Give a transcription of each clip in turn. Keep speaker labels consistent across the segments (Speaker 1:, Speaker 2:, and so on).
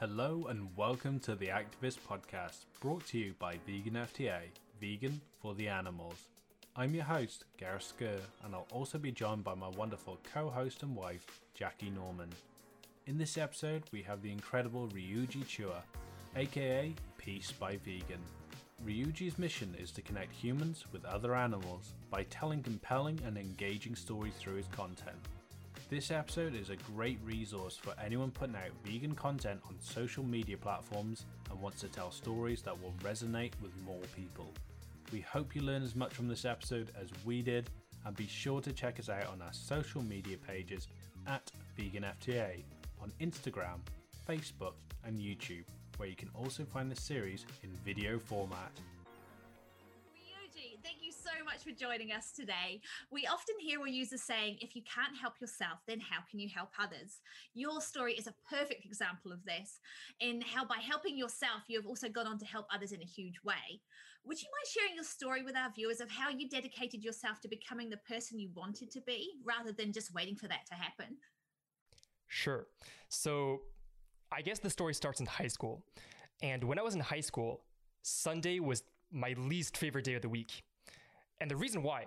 Speaker 1: Hello and welcome to the Activist Podcast, brought to you by Vegan FTA, vegan for the animals. I'm your host, Gareth Skur, and I'll also be joined by my wonderful co host and wife, Jackie Norman. In this episode, we have the incredible Ryuji Chua, aka Peace by Vegan. Ryuji's mission is to connect humans with other animals by telling compelling and engaging stories through his content. This episode is a great resource for anyone putting out vegan content on social media platforms and wants to tell stories that will resonate with more people. We hope you learn as much from this episode as we did, and be sure to check us out on our social media pages at VeganFTA on Instagram, Facebook, and YouTube where you can also find the series in video format.
Speaker 2: For joining us today. We often hear or use the saying, if you can't help yourself, then how can you help others? Your story is a perfect example of this, in how by helping yourself, you have also gone on to help others in a huge way. Would you mind sharing your story with our viewers of how you dedicated yourself to becoming the person you wanted to be rather than just waiting for that to happen?
Speaker 3: Sure. So I guess the story starts in high school. And when I was in high school, Sunday was my least favorite day of the week. And the reason why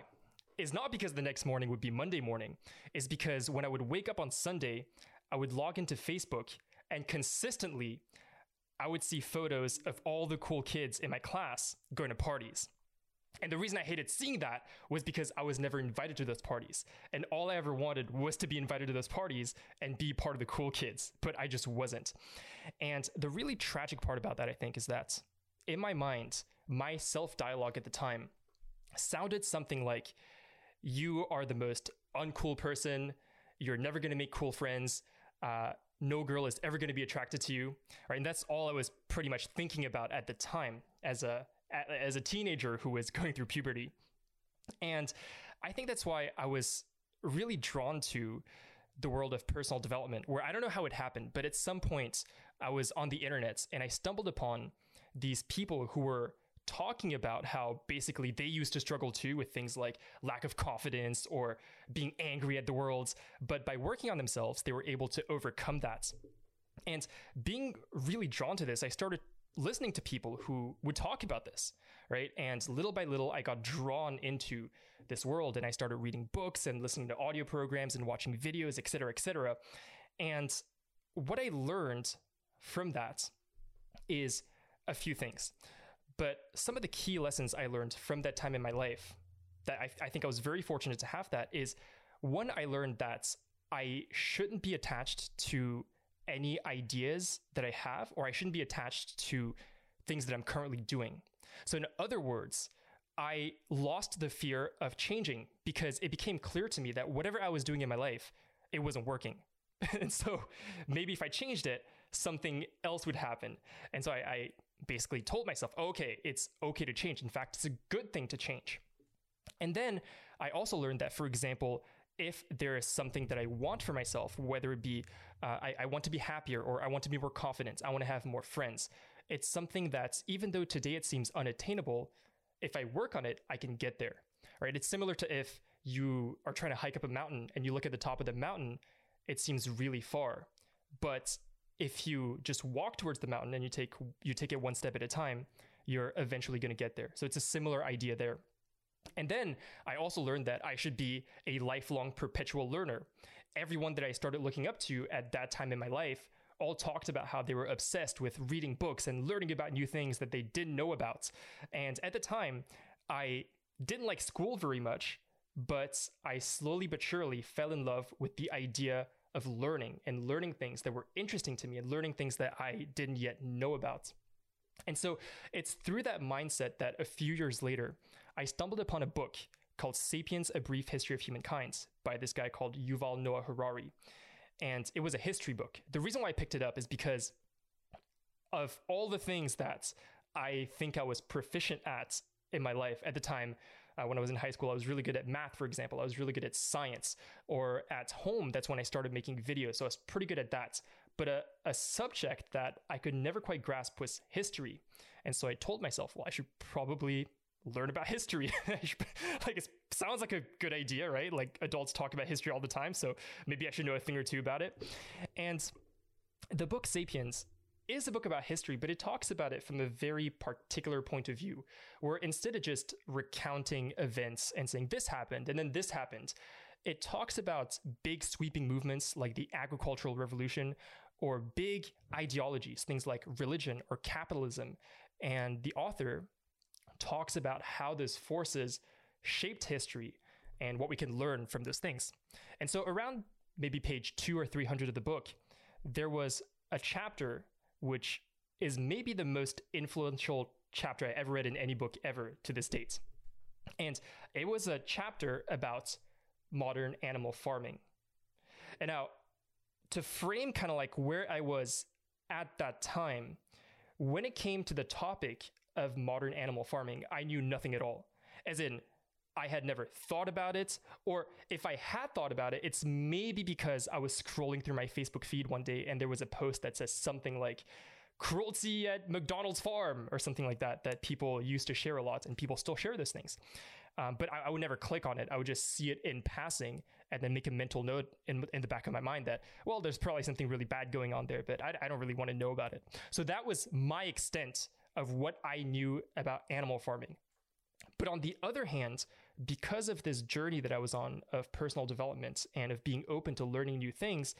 Speaker 3: is not because the next morning would be Monday morning, is because when I would wake up on Sunday, I would log into Facebook and consistently I would see photos of all the cool kids in my class going to parties. And the reason I hated seeing that was because I was never invited to those parties. And all I ever wanted was to be invited to those parties and be part of the cool kids, but I just wasn't. And the really tragic part about that, I think, is that in my mind, my self dialogue at the time sounded something like, You are the most uncool person. You're never going to make cool friends. Uh, no girl is ever going to be attracted to you. Right. And that's all I was pretty much thinking about at the time as a as a teenager who was going through puberty. And I think that's why I was really drawn to the world of personal development, where I don't know how it happened, but at some point I was on the internet and I stumbled upon these people who were talking about how basically they used to struggle too with things like lack of confidence or being angry at the world. But by working on themselves, they were able to overcome that. And being really drawn to this, I started listening to people who would talk about this, right? And little by little, I got drawn into this world and I started reading books and listening to audio programs and watching videos, et cetera, et cetera. And what I learned from that is a few things. But some of the key lessons I learned from that time in my life that I, I think I was very fortunate to have that is one, I learned that I shouldn't be attached to any ideas that I have, or I shouldn't be attached to things that I'm currently doing. So, in other words, I lost the fear of changing because it became clear to me that whatever I was doing in my life, it wasn't working. and so maybe if I changed it, something else would happen. And so I, I basically told myself, okay, it's okay to change. In fact, it's a good thing to change. And then I also learned that, for example, if there is something that I want for myself, whether it be uh, I, I, want to be happier or I want to be more confident, I want to have more friends, it's something that even though today it seems unattainable, if I work on it, I can get there. Right? It's similar to if you are trying to hike up a mountain and you look at the top of the mountain, it seems really far. But if you just walk towards the mountain and you take you take it one step at a time, you're eventually going to get there. So it's a similar idea there. And then I also learned that I should be a lifelong perpetual learner. Everyone that I started looking up to at that time in my life all talked about how they were obsessed with reading books and learning about new things that they didn't know about. And at the time, I didn't like school very much, but I slowly but surely fell in love with the idea of learning and learning things that were interesting to me and learning things that I didn't yet know about. And so it's through that mindset that a few years later, I stumbled upon a book called Sapiens, A Brief History of Humankind by this guy called Yuval Noah Harari. And it was a history book. The reason why I picked it up is because of all the things that I think I was proficient at in my life at the time uh, when I was in high school. I was really good at math, for example. I was really good at science. Or at home, that's when I started making videos. So I was pretty good at that. But a, a subject that I could never quite grasp was history. And so I told myself, well, I should probably learn about history. like it sounds like a good idea, right? Like adults talk about history all the time. So maybe I should know a thing or two about it. And the book Sapiens is a book about history, but it talks about it from a very particular point of view, where instead of just recounting events and saying this happened and then this happened, it talks about big sweeping movements like the agricultural revolution or big ideologies, things like religion or capitalism. And the author talks about how those forces shaped history and what we can learn from those things. And so, around maybe page two or 300 of the book, there was a chapter which is maybe the most influential chapter I ever read in any book ever to this date. And it was a chapter about modern animal farming. And now, to frame kind of like where I was at that time, when it came to the topic of modern animal farming, I knew nothing at all. As in, I had never thought about it, or if I had thought about it, it's maybe because I was scrolling through my Facebook feed one day and there was a post that says something like, cruelty at McDonald's farm or something like that, that people used to share a lot and people still share those things. Um, but I, I, would never click on it. I would just see it in passing and then make a mental note in, in the back of my mind that, well, there's probably something really bad going on there, but I, I don't really want to know about it. So that was my extent of what I knew about animal farming. But on the other hand, because of this journey that I was on of personal development and of being open to learning new things,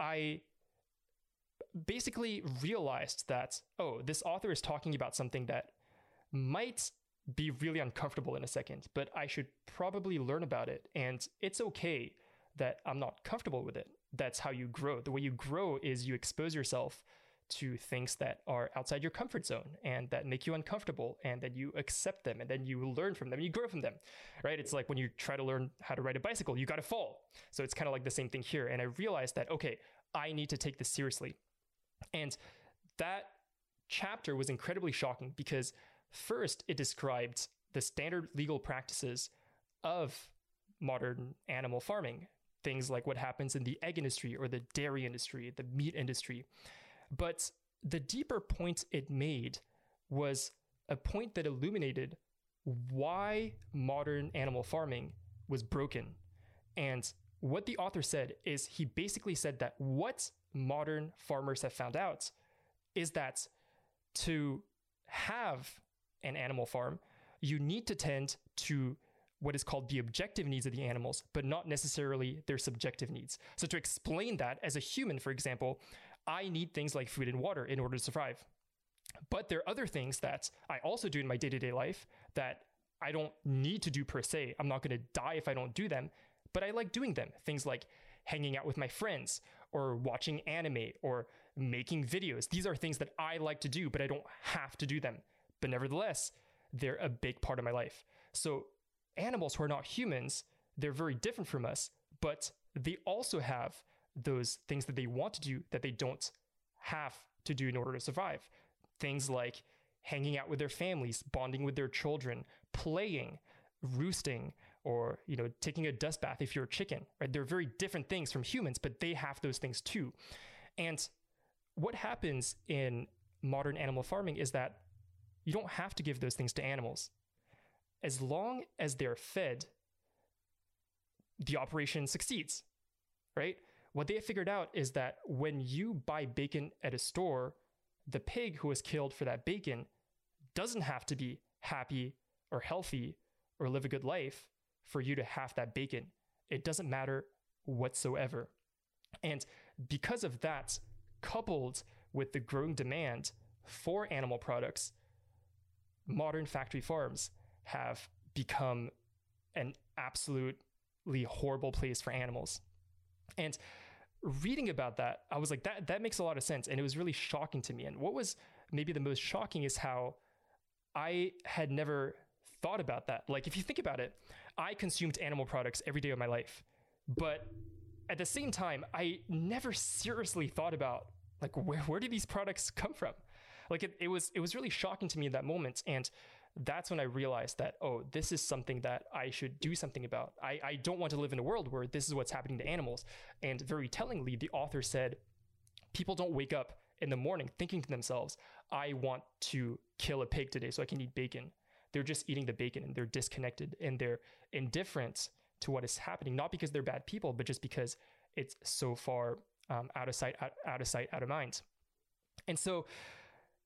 Speaker 3: I basically realized that, oh, this author is talking about something that might be really uncomfortable in a second, but I should probably learn about it. And it's okay that I'm not comfortable with it. That's how you grow. The way you grow is you expose yourself to things that are outside your comfort zone and that make you uncomfortable and then you accept them and then you learn from them and you grow from them right? It's like when you try to learn how to ride a bicycle you got to fall. So it's kind of like the same thing here. And i realized that okay i need to take this seriously. And that chapter was incredibly shocking because first it described the standard legal practices of modern animal farming things like what happens in the egg industry or the dairy industry the meat industry but the deeper point it made was a point that illuminated why modern animal farming was broken. And what the author said is he basically said that what modern farmers have found out is that to have an animal farm, you need to tend to what is called the objective needs of the animals, but not necessarily their subjective needs. So, to explain that as a human, for example, I need things like food and water in order to survive. But there are other things that I also do in my day to day life that I don't need to do per se. I'm not going to die if I don't do them, but I like doing them. Things like hanging out with my friends or watching anime or making videos. These are things that I like to do, but I don't have to do them. But nevertheless, they're a big part of my life. So, animals who are not humans, they're very different from us, but they also have those things that they want to do that they don't have to do in order to survive. Things like hanging out with their families, bonding with their children, playing, roosting, or you know, taking a dust bath if you're a chicken. Right? They're very different things from humans, but they have those things too. And what happens in modern animal farming is that you don't have to give those things to animals. As long as they're fed, the operation succeeds, right? What they have figured out is that when you buy bacon at a store, the pig who was killed for that bacon doesn't have to be happy or healthy or live a good life for you to have that bacon. It doesn't matter whatsoever. And because of that, coupled with the growing demand for animal products, modern factory farms have become an absolutely horrible place for animals. And reading about that, I was like, that that makes a lot of sense, and it was really shocking to me. And what was maybe the most shocking is how I had never thought about that. Like, if you think about it, I consumed animal products every day of my life, but at the same time, I never seriously thought about like where where do these products come from. Like it, it was it was really shocking to me in that moment, and that's when I realized that, oh, this is something that I should do something about. I, I don't want to live in a world where this is what's happening to animals. And very tellingly, the author said, people don't wake up in the morning thinking to themselves, I want to kill a pig today so I can eat bacon. They're just eating the bacon and they're disconnected and they're indifferent to what is happening, not because they're bad people, but just because it's so far um, out of sight, out, out of sight, out of mind. And so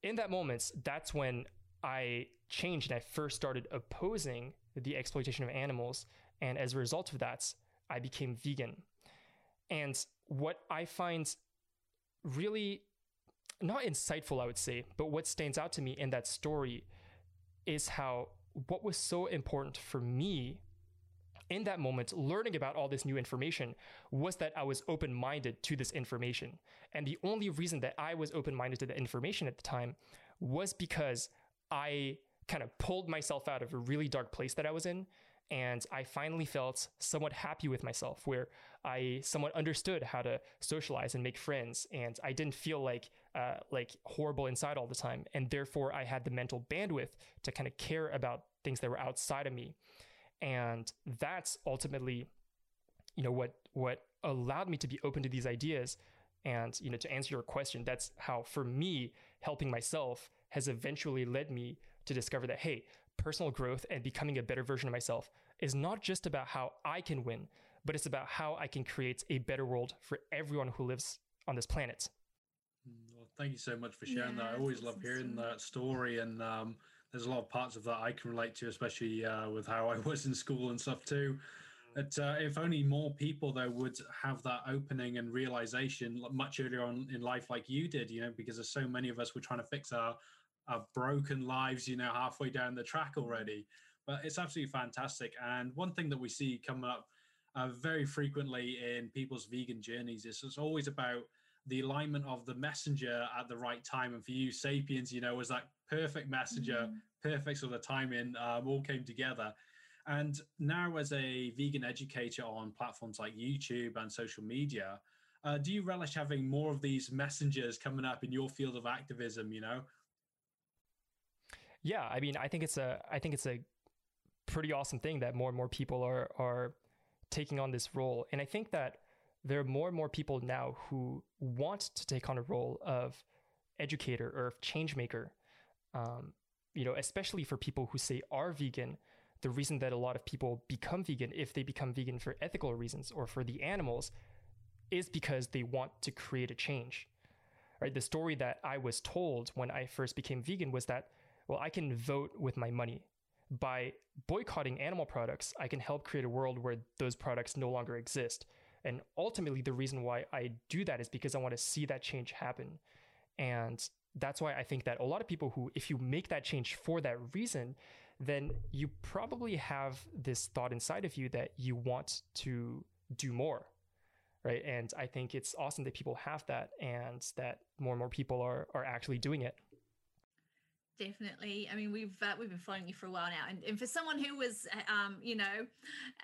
Speaker 3: in that moment, that's when I changed and I first started opposing the exploitation of animals. And as a result of that, I became vegan. And what I find really not insightful, I would say, but what stands out to me in that story is how what was so important for me in that moment, learning about all this new information was that I was open minded to this information. And the only reason that I was open minded to the information at the time was because I kind of pulled myself out of a really dark place that I was in. And I finally felt somewhat happy with myself, where I somewhat understood how to socialize and make friends, and I didn't feel like uh, like horrible inside all the time. And therefore, I had the mental bandwidth to kind of care about things that were outside of me and that's ultimately you know what what allowed me to be open to these ideas and you know to answer your question that's how for me helping myself has eventually led me to discover that hey personal growth and becoming a better version of myself is not just about how i can win but it's about how i can create a better world for everyone who lives on this planet.
Speaker 1: Mm, well thank you so much for sharing that. I always love hearing that story and um, there's a lot of parts of that I can relate to, especially uh, with how I was in school and stuff too. But uh, if only more people though would have that opening and realization much earlier on in life, like you did, you know, because there's so many of us were trying to fix our, our broken lives, you know, halfway down the track already. But it's absolutely fantastic. And one thing that we see come up uh, very frequently in people's vegan journeys is it's always about the alignment of the messenger at the right time. And for you, Sapiens, you know, was that perfect messenger, mm-hmm. perfect sort of timing, um, all came together. And now, as a vegan educator on platforms like YouTube and social media, uh, do you relish having more of these messengers coming up in your field of activism? You know.
Speaker 3: Yeah, I mean, I think it's a, I think it's a pretty awesome thing that more and more people are are taking on this role, and I think that there are more and more people now who want to take on a role of educator or of change maker. Um, you know, especially for people who say are vegan, the reason that a lot of people become vegan, if they become vegan for ethical reasons or for the animals, is because they want to create a change. Right? The story that I was told when I first became vegan was that, well, I can vote with my money. By boycotting animal products, I can help create a world where those products no longer exist. And ultimately, the reason why I do that is because I want to see that change happen. And that's why I think that a lot of people who, if you make that change for that reason, then you probably have this thought inside of you that you want to do more. Right. And I think it's awesome that people have that and that more and more people are, are actually doing it
Speaker 2: definitely. I mean we've uh, we've been following you for a while now and, and for someone who was uh, um you know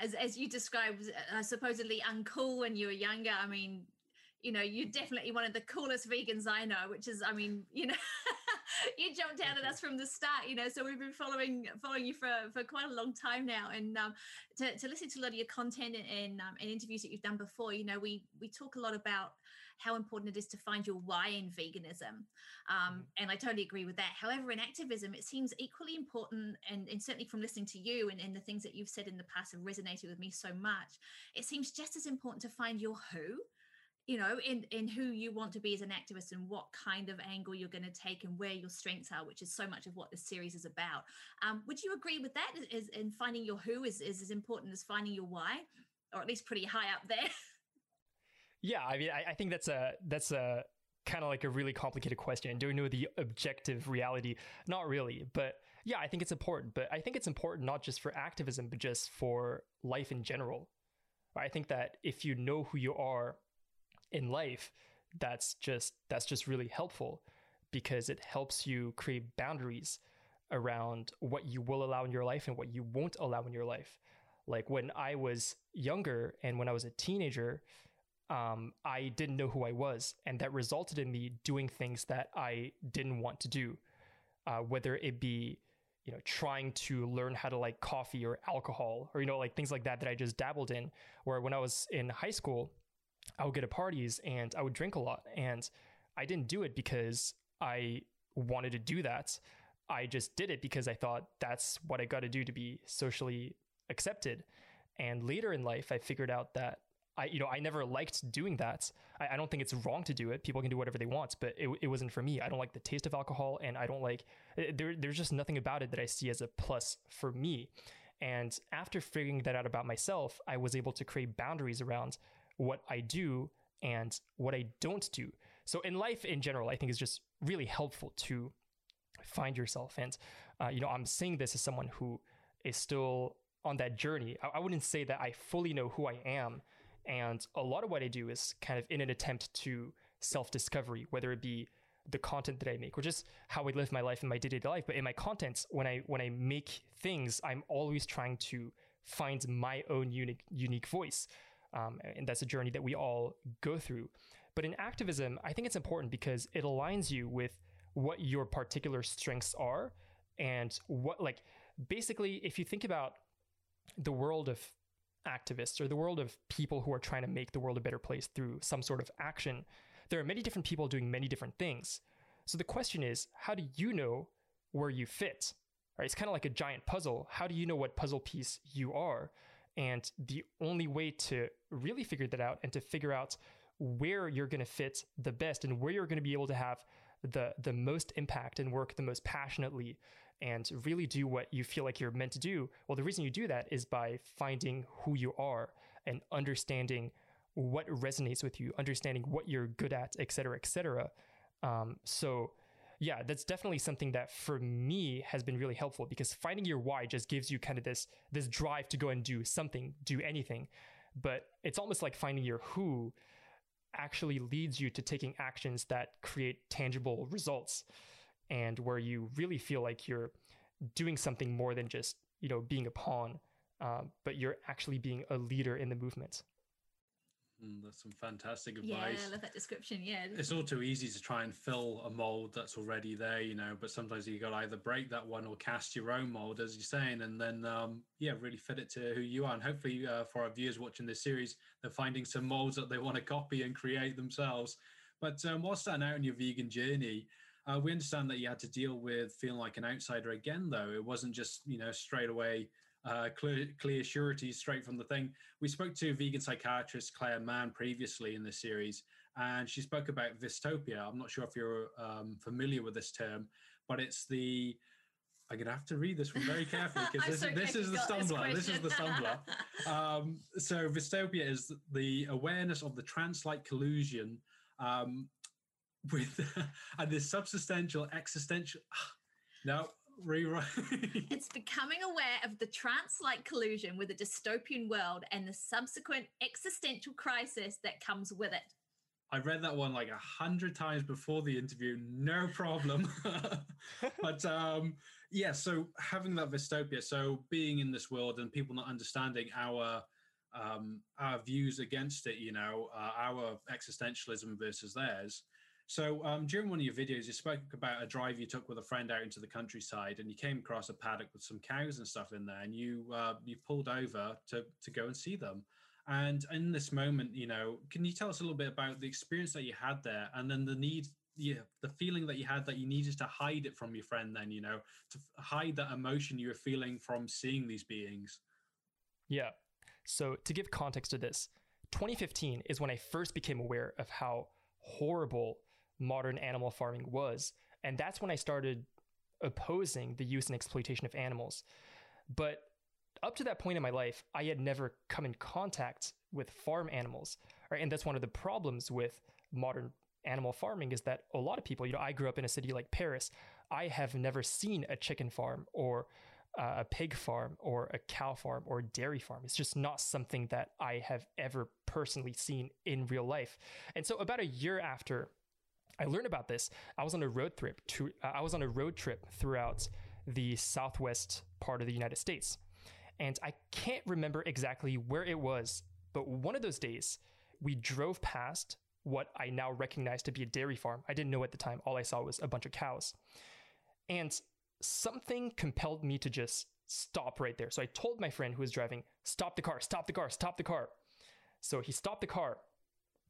Speaker 2: as as you described uh, supposedly uncool when you were younger i mean you know you're definitely one of the coolest vegans i know which is i mean you know you jumped out at us from the start you know so we've been following following you for for quite a long time now and um, to, to listen to a lot of your content and, um, and interviews that you've done before you know we we talk a lot about how important it is to find your why in veganism. Um, mm-hmm. And I totally agree with that. However, in activism, it seems equally important, and, and certainly from listening to you and, and the things that you've said in the past have resonated with me so much, it seems just as important to find your who you know in in who you want to be as an activist and what kind of angle you're going to take and where your strengths are which is so much of what this series is about um, would you agree with that is in finding your who is, is as important as finding your why or at least pretty high up there
Speaker 3: Yeah, I mean, I, I think that's a that's a kind of like a really complicated question. Do we know the objective reality? Not really, but yeah, I think it's important. But I think it's important not just for activism, but just for life in general. I think that if you know who you are in life, that's just that's just really helpful because it helps you create boundaries around what you will allow in your life and what you won't allow in your life. Like when I was younger and when I was a teenager, um, I didn't know who I was, and that resulted in me doing things that I didn't want to do, uh, whether it be you know trying to learn how to like coffee or alcohol or you know like things like that that I just dabbled in. Where when I was in high school, I would go to parties and I would drink a lot, and I didn't do it because I wanted to do that. I just did it because I thought that's what I got to do to be socially accepted. And later in life, I figured out that I, you know, I never liked doing that. I, I, don't think it's wrong to do it. People can do whatever they want, but it, it wasn't for me. I don't like the taste of alcohol, and I don't like eh, there. There's just nothing about it that I see as a plus for me. And after figuring that out about myself, I was able to create boundaries around what I do and what I don't do. So in life in general, I think is just really helpful to find yourself. And uh, you know, I'm saying this as someone who is still on that journey. I, I wouldn't say that I fully know who I am and a lot of what I do is kind of in an attempt to self discovery, whether it be the content that I make or just how I live my life in my day to day life. But in my contents, when I when I make things, I'm always trying to find my own unique unique voice, um, and that's a journey that we all go through. But in activism, I think it's important because it aligns you with what your particular strengths are and what like basically if you think about the world of activists or the world of people who are trying to make the world a better place through some sort of action, there are many different people doing many different things. So the question is, how do you know where you fit? Right? It's kind of like a giant puzzle. How do you know what puzzle piece you are? And the only way to really figure that out and to figure out where you're going to fit the best and where you're going to be able to have the the most impact and work the most passionately and really do what you feel like you're meant to do. Well, the reason you do that is by finding who you are and understanding what resonates with you, understanding what you're good at, et cetera, et cetera. Um, so, yeah, that's definitely something that for me has been really helpful because finding your why just gives you kind of this this drive to go and do something, do anything. But it's almost like finding your who actually leads you to taking actions that create tangible results and where you really feel like you're doing something more than just you know being a pawn um, but you're actually being a leader in the movement
Speaker 1: mm, that's some fantastic advice.
Speaker 2: Yeah, I love that description. Yeah.
Speaker 1: It's all too easy to try and fill a mold that's already there, you know, but sometimes you got to either break that one or cast your own mold, as you're saying, and then, um, yeah, really fit it to who you are. And hopefully, uh, for our viewers watching this series, they're finding some molds that they want to copy and create themselves. But um, while starting out on your vegan journey, uh, we understand that you had to deal with feeling like an outsider again, though. It wasn't just, you know, straight away uh, clear, clear surety straight from the thing. We spoke to vegan psychiatrist Clare Mann previously in this series, and she spoke about Vystopia. I'm not sure if you're um, familiar with this term, but it's the I'm gonna have to read this one very carefully because this, so this is the stumbler. This, this, is the stumbler. um, so Vystopia is the awareness of the trance-like collusion um, with and this substantial existential no rewrite
Speaker 2: it's becoming aware of the trance-like collusion with a dystopian world and the subsequent existential crisis that comes with it
Speaker 1: I read that one like a hundred times before the interview, no problem. but um, yeah, so having that dystopia, so being in this world and people not understanding our um, our views against it, you know, uh, our existentialism versus theirs, so um, during one of your videos, you spoke about a drive you took with a friend out into the countryside, and you came across a paddock with some cows and stuff in there, and you uh, you pulled over to to go and see them. And in this moment, you know, can you tell us a little bit about the experience that you had there, and then the need, yeah, the feeling that you had that you needed to hide it from your friend, then you know, to hide that emotion you were feeling from seeing these beings.
Speaker 3: Yeah. So to give context to this, 2015 is when I first became aware of how horrible modern animal farming was. And that's when I started opposing the use and exploitation of animals. But up to that point in my life, I had never come in contact with farm animals. Right? And that's one of the problems with modern animal farming is that a lot of people, you know, I grew up in a city like Paris. I have never seen a chicken farm or uh, a pig farm or a cow farm or a dairy farm. It's just not something that I have ever personally seen in real life. And so about a year after I learned about this. I was on a road trip to uh, I was on a road trip throughout the southwest part of the United States. And I can't remember exactly where it was, but one of those days we drove past what I now recognize to be a dairy farm. I didn't know at the time. All I saw was a bunch of cows. And something compelled me to just stop right there. So I told my friend who was driving, "Stop the car, stop the car, stop the car." So he stopped the car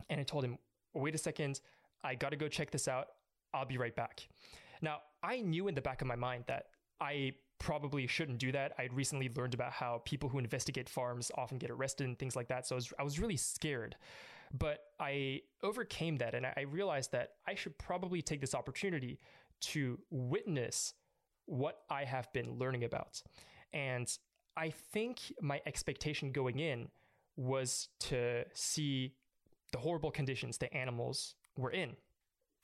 Speaker 3: and I told him, "Wait a second. I got to go check this out. I'll be right back. Now, I knew in the back of my mind that I probably shouldn't do that. I'd recently learned about how people who investigate farms often get arrested and things like that. So I was, I was really scared. But I overcame that and I realized that I should probably take this opportunity to witness what I have been learning about. And I think my expectation going in was to see the horrible conditions the animals were in.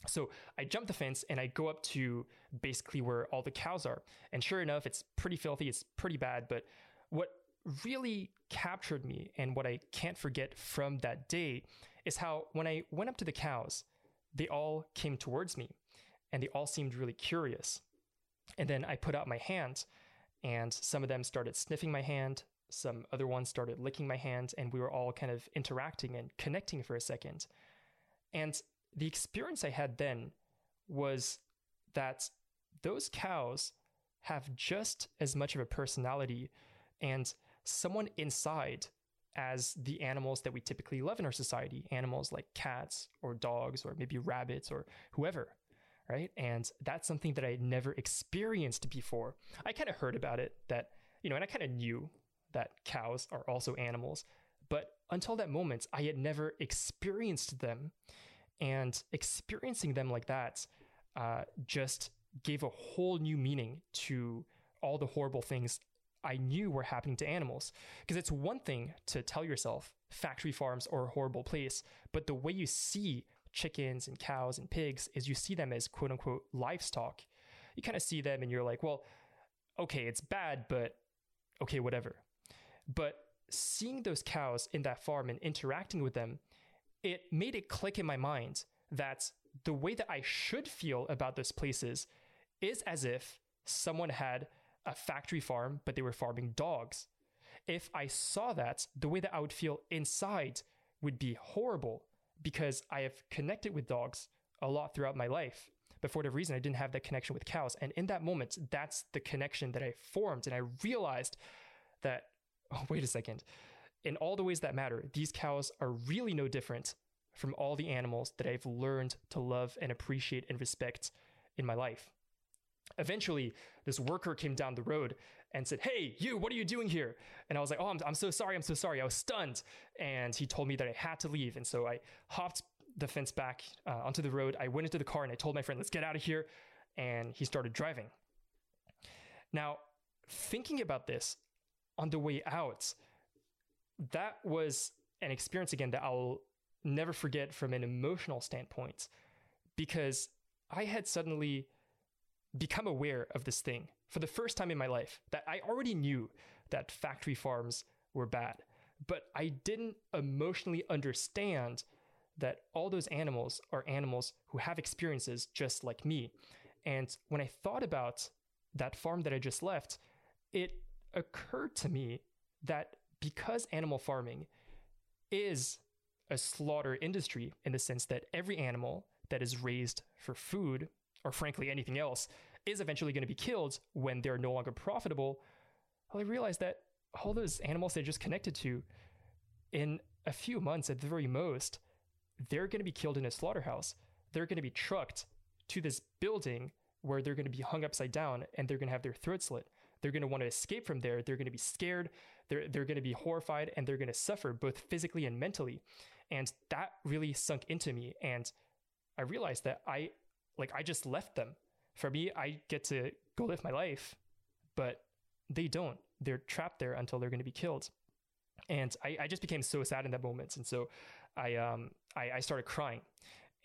Speaker 3: So I jump the fence and I go up to basically where all the cows are. And sure enough, it's pretty filthy, it's pretty bad. But what really captured me and what I can't forget from that day is how when I went up to the cows, they all came towards me and they all seemed really curious. And then I put out my hand and some of them started sniffing my hand, some other ones started licking my hand, and we were all kind of interacting and connecting for a second. And the experience I had then was that those cows have just as much of a personality and someone inside as the animals that we typically love in our society animals like cats or dogs or maybe rabbits or whoever right? And that's something that i never experienced before. I kind of heard about it that you know and i kind of knew that cows are also animals but until that moment i had never experienced them and experiencing them like that uh, just gave a whole new meaning to all the horrible things I knew were happening to animals. Because it's one thing to tell yourself factory farms are a horrible place, but the way you see chickens and cows and pigs is you see them as quote unquote livestock. You kind of see them and you're like, well, okay, it's bad, but okay, whatever. But seeing those cows in that farm and interacting with them, it made it click in my mind that the way that I should feel about those places is as if someone had a factory farm, but they were farming dogs. If I saw that, the way that I would feel inside would be horrible because I have connected with dogs a lot throughout my life. But for whatever reason, I didn't have that connection with cows. And in that moment, that's the connection that I formed. And I realized that, oh, wait a second. In all the ways that matter, these cows are really no different from all the animals that I've learned to love and appreciate and respect in my life. Eventually, this worker came down the road and said, Hey, you, what are you doing here? And I was like, Oh, I'm, I'm so sorry. I'm so sorry. I was stunned. And he told me that I had to leave. And so I hopped the fence back uh, onto the road. I went into the car and I told my friend, Let's get out of here. And he started driving. Now, thinking about this on the way out, that was an experience again that I'll never forget from an emotional standpoint because I had suddenly become aware of this thing for the first time in my life that I already knew that factory farms were bad, but I didn't emotionally understand that all those animals are animals who have experiences just like me. And when I thought about that farm that I just left, it occurred to me that because animal farming is a slaughter industry in the sense that every animal that is raised for food or frankly anything else, is eventually going to be killed when they're no longer profitable, well, I realized that all those animals they're just connected to, in a few months at the very most, they're going to be killed in a slaughterhouse. They're going to be trucked to this building where they're going to be hung upside down and they're going to have their throat slit. They're going to want to escape from there. They're going to be scared. They're, they're going to be horrified and they're going to suffer both physically and mentally. And that really sunk into me. And I realized that I like I just left them. For me, I get to go live my life, but they don't. They're trapped there until they're going to be killed. And I, I just became so sad in that moment. And so I, um, I, I started crying.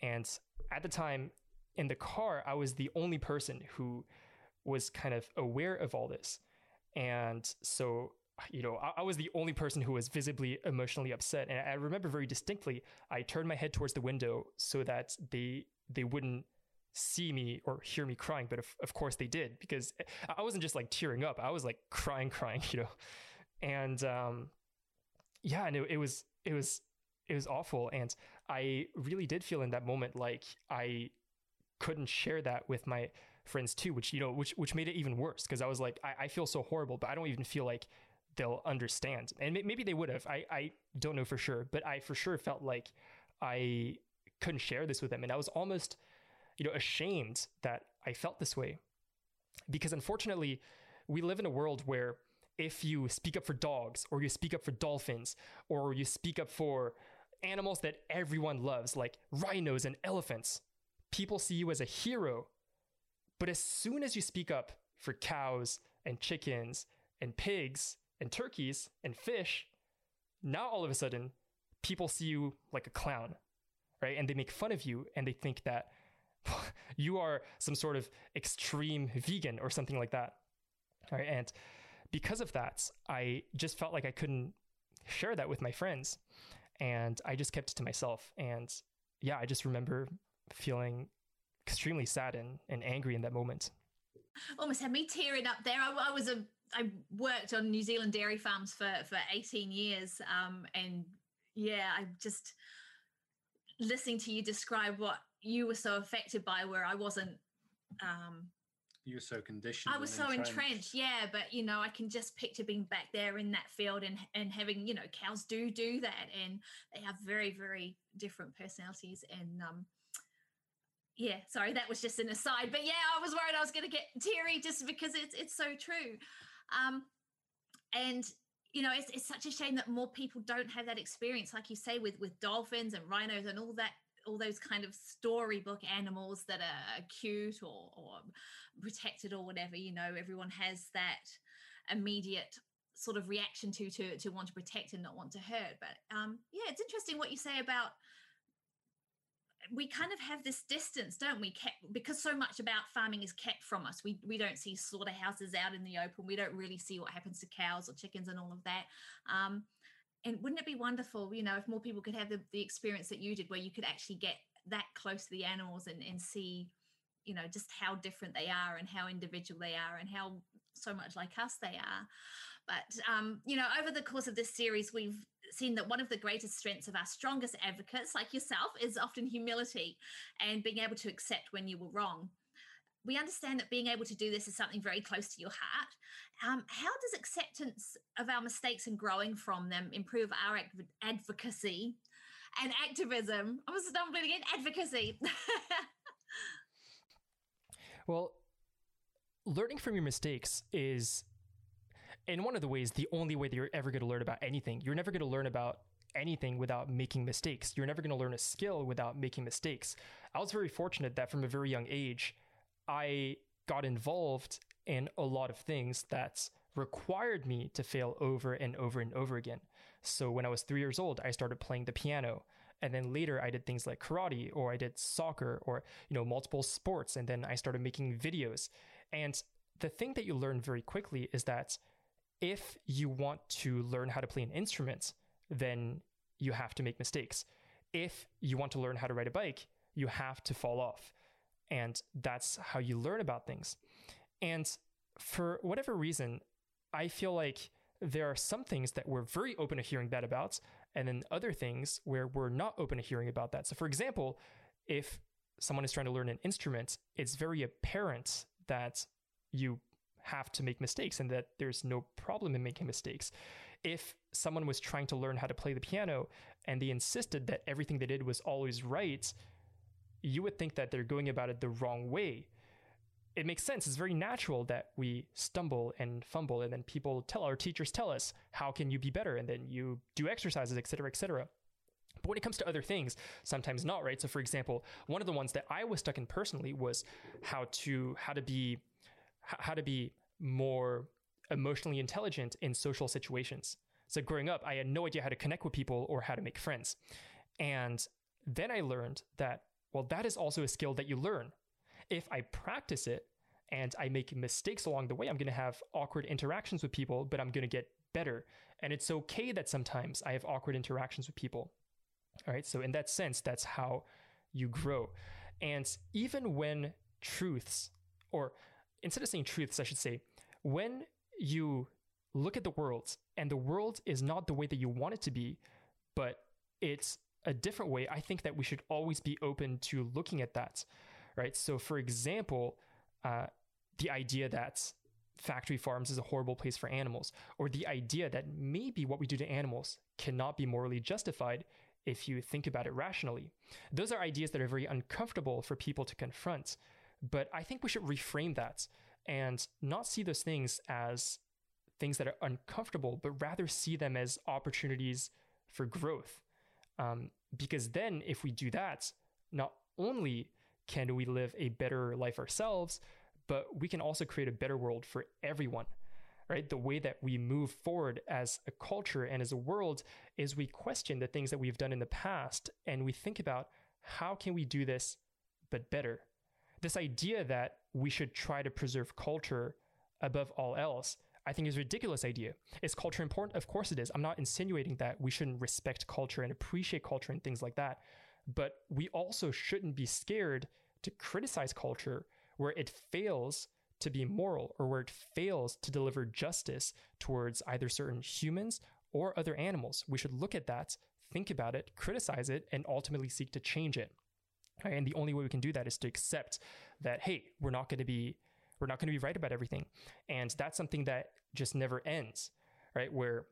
Speaker 3: And at the time in the car, I was the only person who was kind of aware of all this. And so, you know, I, I, was the only person who was visibly emotionally upset. And I remember very distinctly, I turned my head towards the window so that they they wouldn't see me or hear me crying, but of, of course they did because I wasn't just like tearing up. I was like crying, crying, you know, and, um, yeah, and it, it was, it was, it was awful. And I really did feel in that moment like I couldn't share that with my friends too, which, you know, which, which made it even worse because I was like, I, I feel so horrible, but I don't even feel like they'll understand. And maybe they would have. I, I don't know for sure, but I for sure felt like I couldn't share this with them. And I was almost, you know, ashamed that I felt this way. Because unfortunately, we live in a world where if you speak up for dogs or you speak up for dolphins or you speak up for animals that everyone loves, like rhinos and elephants, people see you as a hero. But as soon as you speak up for cows and chickens and pigs and turkeys and fish, now all of a sudden people see you like a clown, right? And they make fun of you and they think that you are some sort of extreme vegan or something like that. Right. And because of that, I just felt like I couldn't share that with my friends. And I just kept it to myself. And yeah, I just remember feeling extremely sad and, and angry in that moment.
Speaker 2: Almost had me tearing up there. I, I was a I worked on New Zealand dairy farms for for 18 years, um, and yeah, I just listening to you describe what you were so affected by, where I wasn't. Um,
Speaker 1: you were so conditioned.
Speaker 2: I was so entrenched. entrenched, yeah. But you know, I can just picture being back there in that field and and having you know cows do do that, and they have very very different personalities and. um yeah, sorry, that was just an aside. But yeah, I was worried I was going to get teary just because it's it's so true. Um, and you know, it's, it's such a shame that more people don't have that experience, like you say, with with dolphins and rhinos and all that, all those kind of storybook animals that are cute or or protected or whatever. You know, everyone has that immediate sort of reaction to to to want to protect and not want to hurt. But um, yeah, it's interesting what you say about we kind of have this distance, don't we? Kept, because so much about farming is kept from us. We we don't see slaughterhouses out in the open. We don't really see what happens to cows or chickens and all of that. Um, and wouldn't it be wonderful, you know, if more people could have the, the experience that you did, where you could actually get that close to the animals and, and see, you know, just how different they are and how individual they are and how so much like us they are. But, um, you know, over the course of this series, we've seen that one of the greatest strengths of our strongest advocates, like yourself, is often humility and being able to accept when you were wrong. We understand that being able to do this is something very close to your heart. Um, how does acceptance of our mistakes and growing from them improve our advocacy and activism? I was stumbling again, advocacy.
Speaker 3: well, learning from your mistakes is in one of the ways, the only way that you're ever going to learn about anything. You're never going to learn about anything without making mistakes. You're never going to learn a skill without making mistakes. I was very fortunate that from a very young age, I got involved in a lot of things that required me to fail over and over and over again. So when I was three years old, I started playing the piano. And then later I did things like karate or I did soccer or, you know, multiple sports. And then I started making videos. And the thing that you learn very quickly is that if you want to learn how to play an instrument, then you have to make mistakes. If you want to learn how to ride a bike, you have to fall off. And that's how you learn about things. And for whatever reason, I feel like there are some things that we're very open to hearing that about, and then other things where we're not open to hearing about that. So, for example, if someone is trying to learn an instrument, it's very apparent that you have to make mistakes and that there's no problem in making mistakes. If someone was trying to learn how to play the piano and they insisted that everything they did was always right, you would think that they're going about it the wrong way. It makes sense. It's very natural that we stumble and fumble, and then people tell our teachers tell us, "How can you be better?" And then you do exercises, etc., etc. But when it comes to other things, sometimes not, right? So for example, one of the ones that I was stuck in personally was how to how to be how to be more emotionally intelligent in social situations. So growing up, I had no idea how to connect with people or how to make friends. And then I learned that, well, that is also a skill that you learn. If I practice it and I make mistakes along the way, I'm going to have awkward interactions with people, but I'm going to get better. And it's okay that sometimes I have awkward interactions with people. All right. So, in that sense, that's how you grow. And even when truths or instead of saying truths, I should say, when you look at the world and the world is not the way that you want it to be, but it's a different way, I think that we should always be open to looking at that, right? So, for example, uh, the idea that factory farms is a horrible place for animals, or the idea that maybe what we do to animals cannot be morally justified if you think about it rationally. Those are ideas that are very uncomfortable for people to confront. But I think we should reframe that and not see those things as things that are uncomfortable, but rather see them as opportunities for growth. Um, because then, if we do that, not only can we live a better life ourselves, but we can also create a better world for everyone. Right? The way that we move forward as a culture and as a world is we question the things that we've done in the past and we think about how can we do this but better. This idea that we should try to preserve culture above all else I think is a ridiculous idea. Is culture important? Of course it is. I'm not insinuating that we shouldn't respect culture and appreciate culture and things like that. But we also shouldn't be scared to criticize culture where it fails to be moral or where it fails to deliver justice towards either certain humans or other animals. We should look at that, think about it, criticize it, and ultimately seek to change it. And the only way we can do that is to accept that, hey, we're not going to be we're not going to be right about everything. And that's something that just never ends, right? Where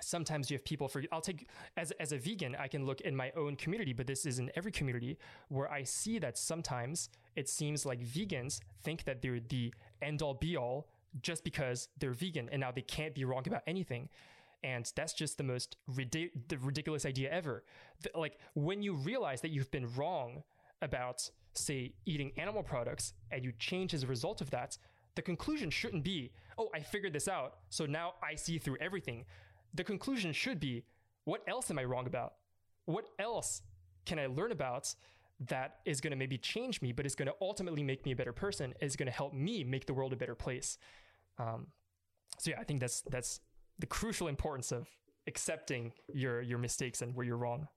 Speaker 3: sometimes you have people for I'll take as as a vegan, I can look in my own community, but this is in every community where I see that sometimes it seems like vegans think that they're the end all be all just because they're vegan and now they can't be wrong about anything. And that's just the most ridic- the ridiculous idea ever. Like when you realize that you've been wrong about say eating animal products and you change as a result of that, the conclusion shouldn't be, oh, I figured this out, so now I see through everything. The conclusion should be, what else am I wrong about? What else can I learn about that is going to maybe change me, but is going to ultimately make me a better person, is going to help me make the world a better place? Um, so yeah, I think that's that's the crucial importance of accepting your your mistakes and where you're wrong.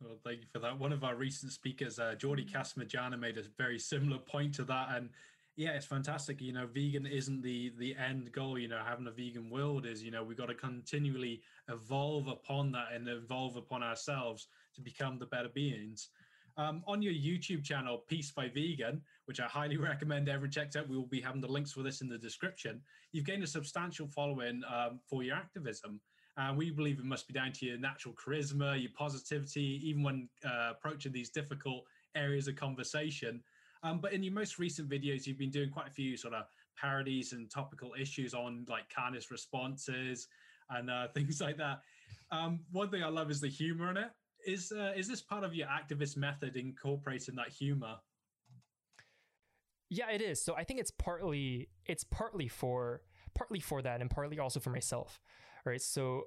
Speaker 1: Well, thank you for that. One of our recent speakers, uh, Jordi Casamitjana, made a very similar point to that, and yeah, it's fantastic. You know, vegan isn't the the end goal. You know, having a vegan world is you know we've got to continually evolve upon that and evolve upon ourselves to become the better beings. Um, on your YouTube channel, Peace by Vegan, which I highly recommend everyone checks out. We will be having the links for this in the description. You've gained a substantial following um, for your activism. And we believe it must be down to your natural charisma, your positivity, even when uh, approaching these difficult areas of conversation. Um, but in your most recent videos, you've been doing quite a few sort of parodies and topical issues on like kindness responses and uh, things like that. Um, one thing I love is the humor in it. Is uh, is this part of your activist method incorporating that humor?
Speaker 3: Yeah, it is. So I think it's partly it's partly for partly for that and partly also for myself. Right. So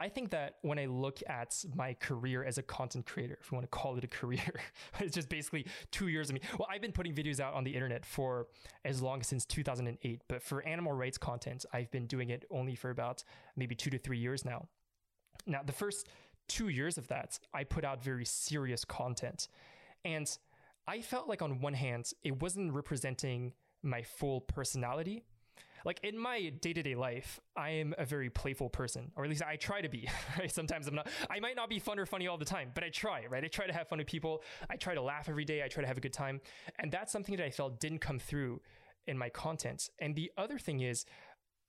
Speaker 3: I think that when I look at my career as a content creator, if you want to call it a career, it's just basically two years of me. Well, I've been putting videos out on the internet for as long as since 2008, but for animal rights content, I've been doing it only for about maybe two to three years now. Now, the first two years of that, I put out very serious content. And I felt like, on one hand, it wasn't representing my full personality. Like in my day-to-day life i am a very playful person or at least i try to be right? Sometimes i'm not i might not be fun or funny all the time but i try right? I try to have fun with people. I try to laugh every day. I try to have a good time. And that's something that i felt didn't come through in my content. And the other thing is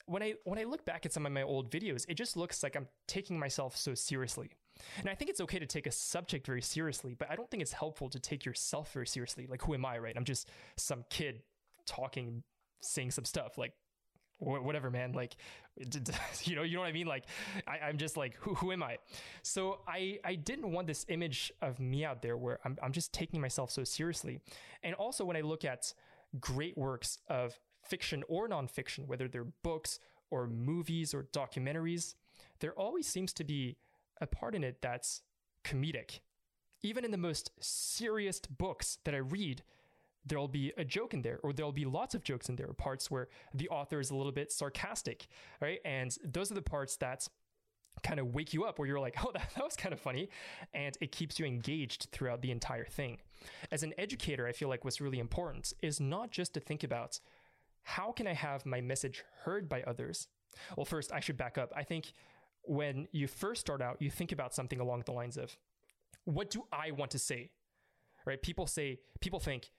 Speaker 3: when i when i look back at some of my old videos it just looks like i'm taking myself so seriously and I think it's okay to take a subject very seriously, but I don't think it's helpful to take yourself very seriously. Like, who am I, right? I'm just some kid talking, saying some stuff. Like, whatever, man. Like, you know, you know what I mean? Like, I, am just like, who, who am I? So I, I didn't want this image of me out there where I'm, I'm just taking myself so seriously. And also when I look at great works of fiction or nonfiction, whether they're books or movies or documentaries, there always seems to be a part in it that's comedic. Even in the most serious books that I read, there'll be a joke in there, or there'll be lots of jokes in there, parts where the author is a little bit sarcastic, right? And those are the parts that kind of wake you up where you're like, oh, that, that was kind of funny. And it keeps you engaged throughout the entire thing. As an educator, I feel like what's really important is not just to think about how can I have my message heard by others? Well, first, I should back up. I think when you first start out, you think about something along the lines of, what do I want to say? Right? People say, people think,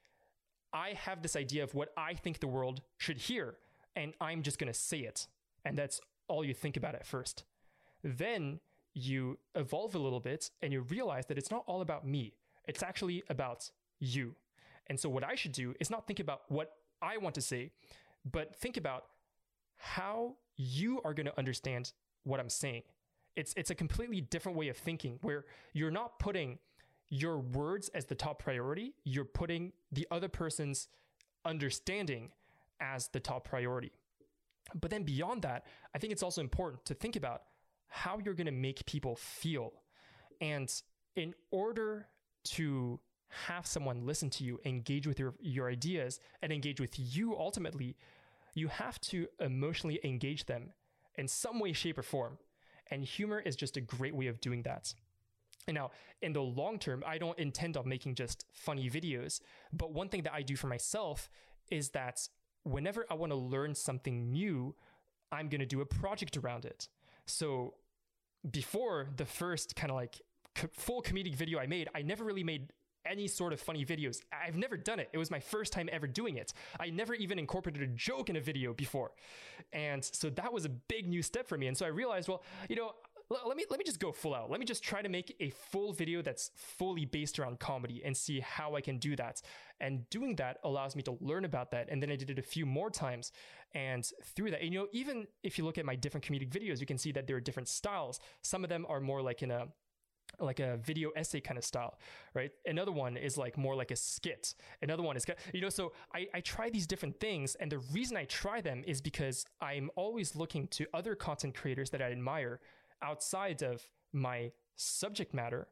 Speaker 3: I have this idea of what I think the world should hear, and I'm just going to say it. And that's all you think about at first. Then you evolve a little bit and you realize that it's not all about me, it's actually about you. And so, what I should do is not think about what I want to say, but think about how you are going to understand what I'm saying. It's it's a completely different way of thinking where you're not putting your words as the top priority, you're putting the other person's understanding as the top priority. But then beyond that, I think it's also important to think about how you're going to make people feel. And in order to have someone listen to you, engage with your, your ideas, and engage with you ultimately, you have to emotionally engage them in some way, shape, or form. And humor is just a great way of doing that. And now, in the long term, I don't intend on making just funny videos. But one thing that I do for myself is that whenever I want to learn something new, I'm going to do a project around it. So before the first kind of like full comedic video I made, I never really made any sort of funny videos. I've never done it. It was my first time ever doing it. I never even incorporated a joke in a video before. And so that was a big new step for me. And so I realized, well, you know, let me let me just go full out. Let me just try to make a full video that's fully based around comedy and see how I can do that. And doing that allows me to learn about that. And then I did it a few more times. And through that, and, you know, even if you look at my different comedic videos, you can see that there are different styles. Some of them are more like in a like a video essay kind of style, right? Another one is like more like a skit. Another one is, you know, so I, I try these different things. And the reason I try them is because I'm always looking to other content creators that I admire outside of my subject matter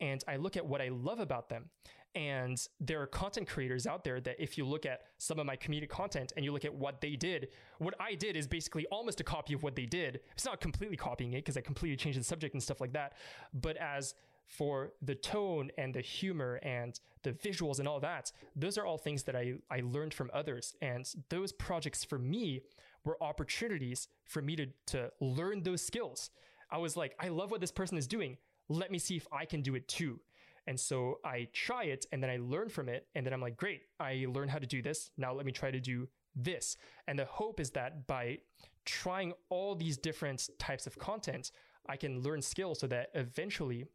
Speaker 3: and I look at what I love about them. And there are content creators out there that if you look at some of my comedic content and you look at what they did, what I did is basically almost a copy of what they did. It's not completely copying it because I completely changed the subject and stuff like that. But as for the tone and the humor and the visuals and all that, those are all things that I, I learned from others. And those projects for me were opportunities for me to, to learn those skills. I was like, I love what this person is doing. Let me see if I can do it too. And so I try it and then I learn from it. And then I'm like, great, I learned how to do this. Now let me try to do this. And the hope is that by trying all these different types of content, I can learn skills so that eventually,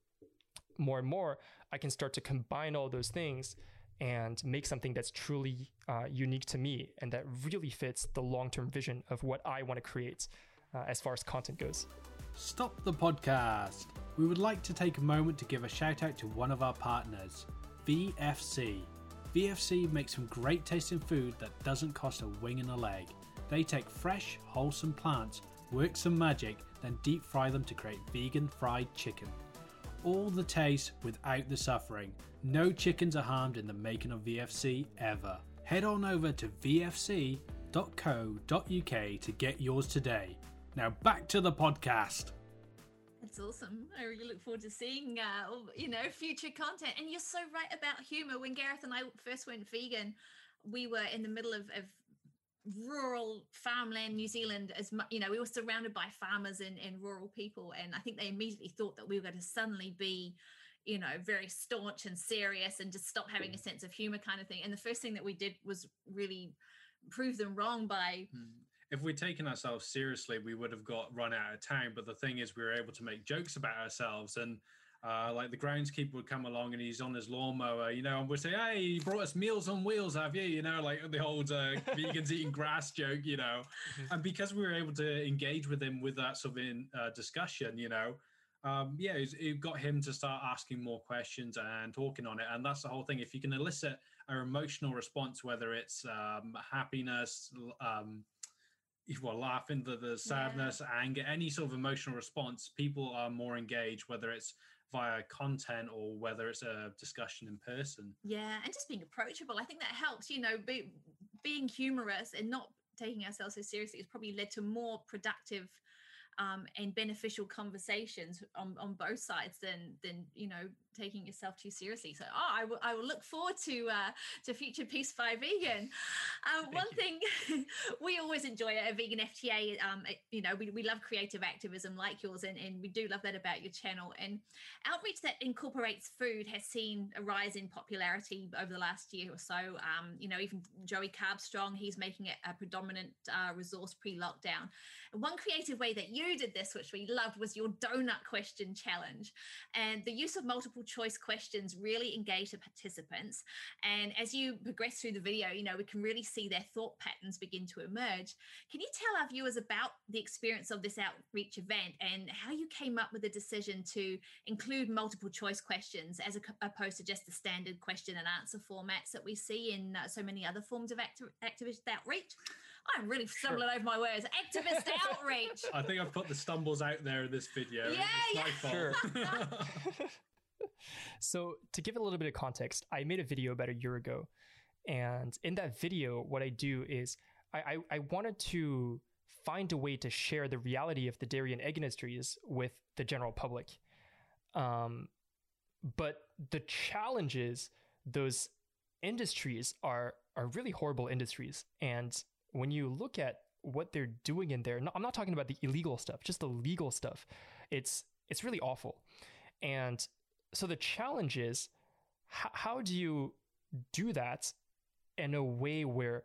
Speaker 3: more and more, I can start to combine all those things and make something that's truly uh, unique to me and that really fits the long term vision of what I want to create uh, as far as content goes.
Speaker 1: Stop the podcast. We would like to take a moment to give a shout out to one of our partners, VFC. VFC makes some great tasting food that doesn't cost a wing and a leg. They take fresh, wholesome plants, work some magic, then deep fry them to create vegan fried chicken. All the taste without the suffering. No chickens are harmed in the making of VFC ever. Head on over to vfc.co.uk to get yours today. Now back to the podcast.
Speaker 2: That's awesome. I really look forward to seeing, uh, you know, future content. And you're so right about humor. When Gareth and I first went vegan, we were in the middle of, of rural farmland New Zealand. As much, you know, we were surrounded by farmers and, and rural people, and I think they immediately thought that we were going to suddenly be you know very staunch and serious and just stop having a sense of humor kind of thing and the first thing that we did was really prove them wrong by mm
Speaker 1: if we'd taken ourselves seriously, we would have got run out of town. But the thing is, we were able to make jokes about ourselves and. Uh, like the groundskeeper would come along and he's on his lawnmower, you know, and we'd say, "Hey, you brought us meals on wheels, have you?" You know, like the old uh, vegans eating grass joke, you know. Mm-hmm. and because we were able to engage with him with that sort of in, uh, discussion, you know, um, yeah, it, it, got him to start asking more questions and talking on it. And that's the whole thing. If you can elicit an emotional response, whether it's um, happiness, um, well, laughing, the, the sadness, yeah. anger, any sort of emotional response, people are more engaged, whether it's via content or whether it's a discussion in person.
Speaker 2: Yeah, and just being approachable. I think that helps, you know, be, being humorous and not taking ourselves so seriously has probably led to more productive um, and beneficial conversations on, on both sides than than you know taking yourself too seriously. So oh, I will I will look forward to uh, to future Peace by Vegan. Um, one you. thing we always enjoy at Vegan FTA, um, you know, we, we love creative activism like yours, and, and we do love that about your channel. And outreach that incorporates food has seen a rise in popularity over the last year or so. Um, you know, even Joey Carbstrong, he's making it a predominant uh, resource pre-lockdown. And one creative way that you did this, which we loved, was your donut question challenge, and the use of multiple choice questions really engage the participants. And as you progress through the video, you know, we can really see see their thought patterns begin to emerge. Can you tell our viewers about the experience of this outreach event and how you came up with the decision to include multiple choice questions as opposed to just the standard question and answer formats that we see in uh, so many other forms of acti- activist outreach? I'm really stumbling sure. over my words. Activist outreach.
Speaker 1: I think I've put the stumbles out there in this video.
Speaker 2: Yeah, yeah.
Speaker 3: Sure. so to give a little bit of context, I made a video about a year ago. And in that video, what I do is I, I, I wanted to find a way to share the reality of the dairy and egg industries with the general public. Um, but the challenges those industries are are really horrible industries and when you look at what they're doing in there, I'm not talking about the illegal stuff, just the legal stuff. It's it's really awful. And so the challenge is how, how do you do that in a way where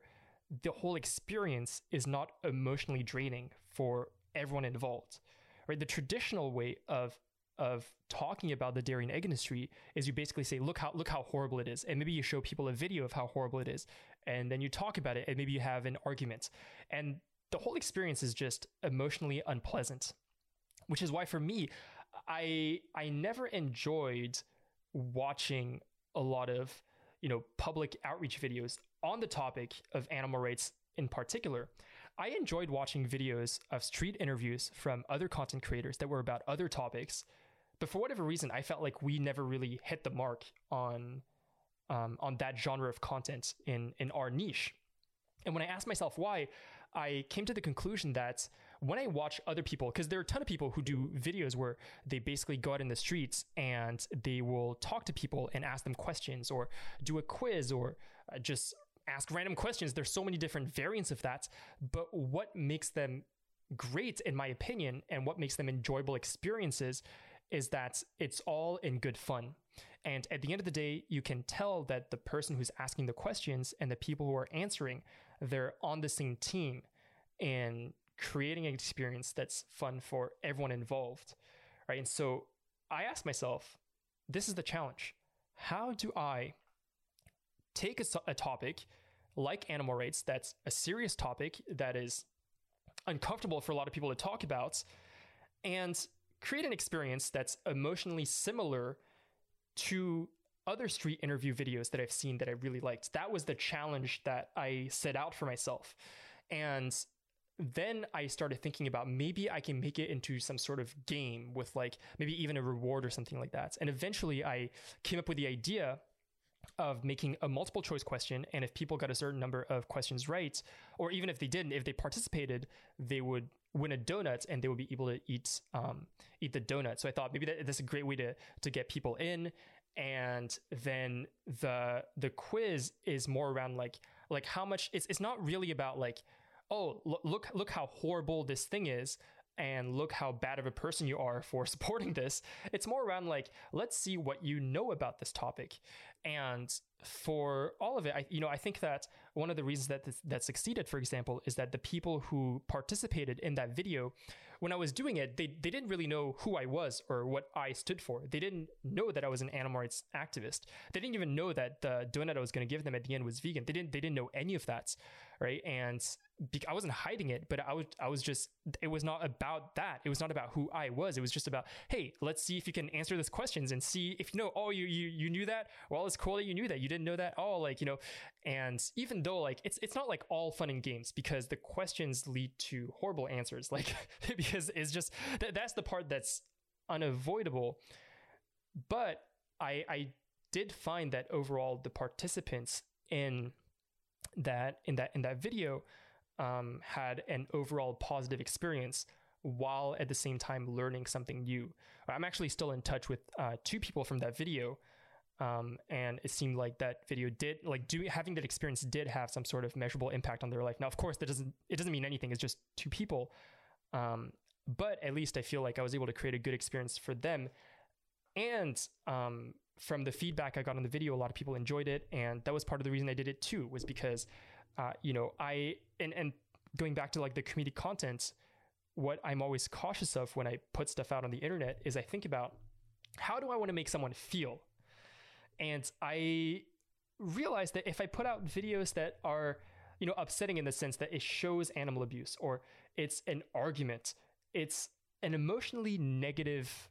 Speaker 3: the whole experience is not emotionally draining for everyone involved? Right? The traditional way of of talking about the dairy and egg industry is you basically say, look how look how horrible it is, and maybe you show people a video of how horrible it is, and then you talk about it, and maybe you have an argument, and the whole experience is just emotionally unpleasant. Which is why for me, I I never enjoyed watching a lot of you know public outreach videos on the topic of animal rights in particular I enjoyed watching videos of street interviews from other content creators that were about other topics. But for whatever reason, I felt like we never really hit the mark on um, on that genre of content in in our niche. And when I asked myself why, I came to the conclusion that when I watch other people, because there are a ton of people who do videos where they basically go out in the streets and they will talk to people and ask them questions or do a quiz or uh, just ask random questions. There's so many different variants of that. But what makes them great, in my opinion, and what makes them enjoyable experiences is that it's all in good fun. And at the end of the day, you can tell that the person who's asking the questions and the people who are answering, they're on the same team in creating an experience that's fun for everyone involved. Right. And so I asked myself, this is the challenge. How do I take a, a topic like animal rights, that's a serious topic that is uncomfortable for a lot of people to talk about, and create an experience that's emotionally similar to other street interview videos that I've seen that I really liked. That was the challenge that I set out for myself. And then I started thinking about maybe I can make it into some sort of game with like maybe even a reward or something like that. And eventually I came up with the idea of making a multiple choice question and if people got a certain number of questions right or even if they didn't if they participated they would win a donut and they would be able to eat um, eat the donut so i thought maybe that, that's a great way to to get people in and then the the quiz is more around like like how much it's, it's not really about like oh look look how horrible this thing is and look how bad of a person you are for supporting this. It's more around like, let's see what you know about this topic. And for all of it, I, you know, I think that one of the reasons that this, that succeeded, for example, is that the people who participated in that video, when I was doing it, they, they didn't really know who I was or what I stood for. They didn't know that I was an animal rights activist. They didn't even know that the donut I was going to give them at the end was vegan. They didn't they didn't know any of that, right? And I wasn't hiding it, but I was I was just it was not about that. It was not about who I was. It was just about hey, let's see if you can answer these questions and see if you know. Oh, you you you knew that. Well, it's cool that you knew that. You didn't know that. Oh, like you know. And even though like it's it's not like all fun and games because the questions lead to horrible answers. Like because it's just that that's the part that's unavoidable. But I I did find that overall the participants in that in that in that video um, had an overall positive experience while at the same time learning something new. I'm actually still in touch with uh, two people from that video. Um, and it seemed like that video did like doing having that experience did have some sort of measurable impact on their life. Now, of course, that doesn't it doesn't mean anything. It's just two people, um, but at least I feel like I was able to create a good experience for them. And um, from the feedback I got on the video, a lot of people enjoyed it, and that was part of the reason I did it too. Was because uh, you know, I and and going back to like the community content, what I'm always cautious of when I put stuff out on the internet is I think about how do I want to make someone feel, and I realized that if I put out videos that are you know, upsetting in the sense that it shows animal abuse or it's an argument. It's an emotionally negative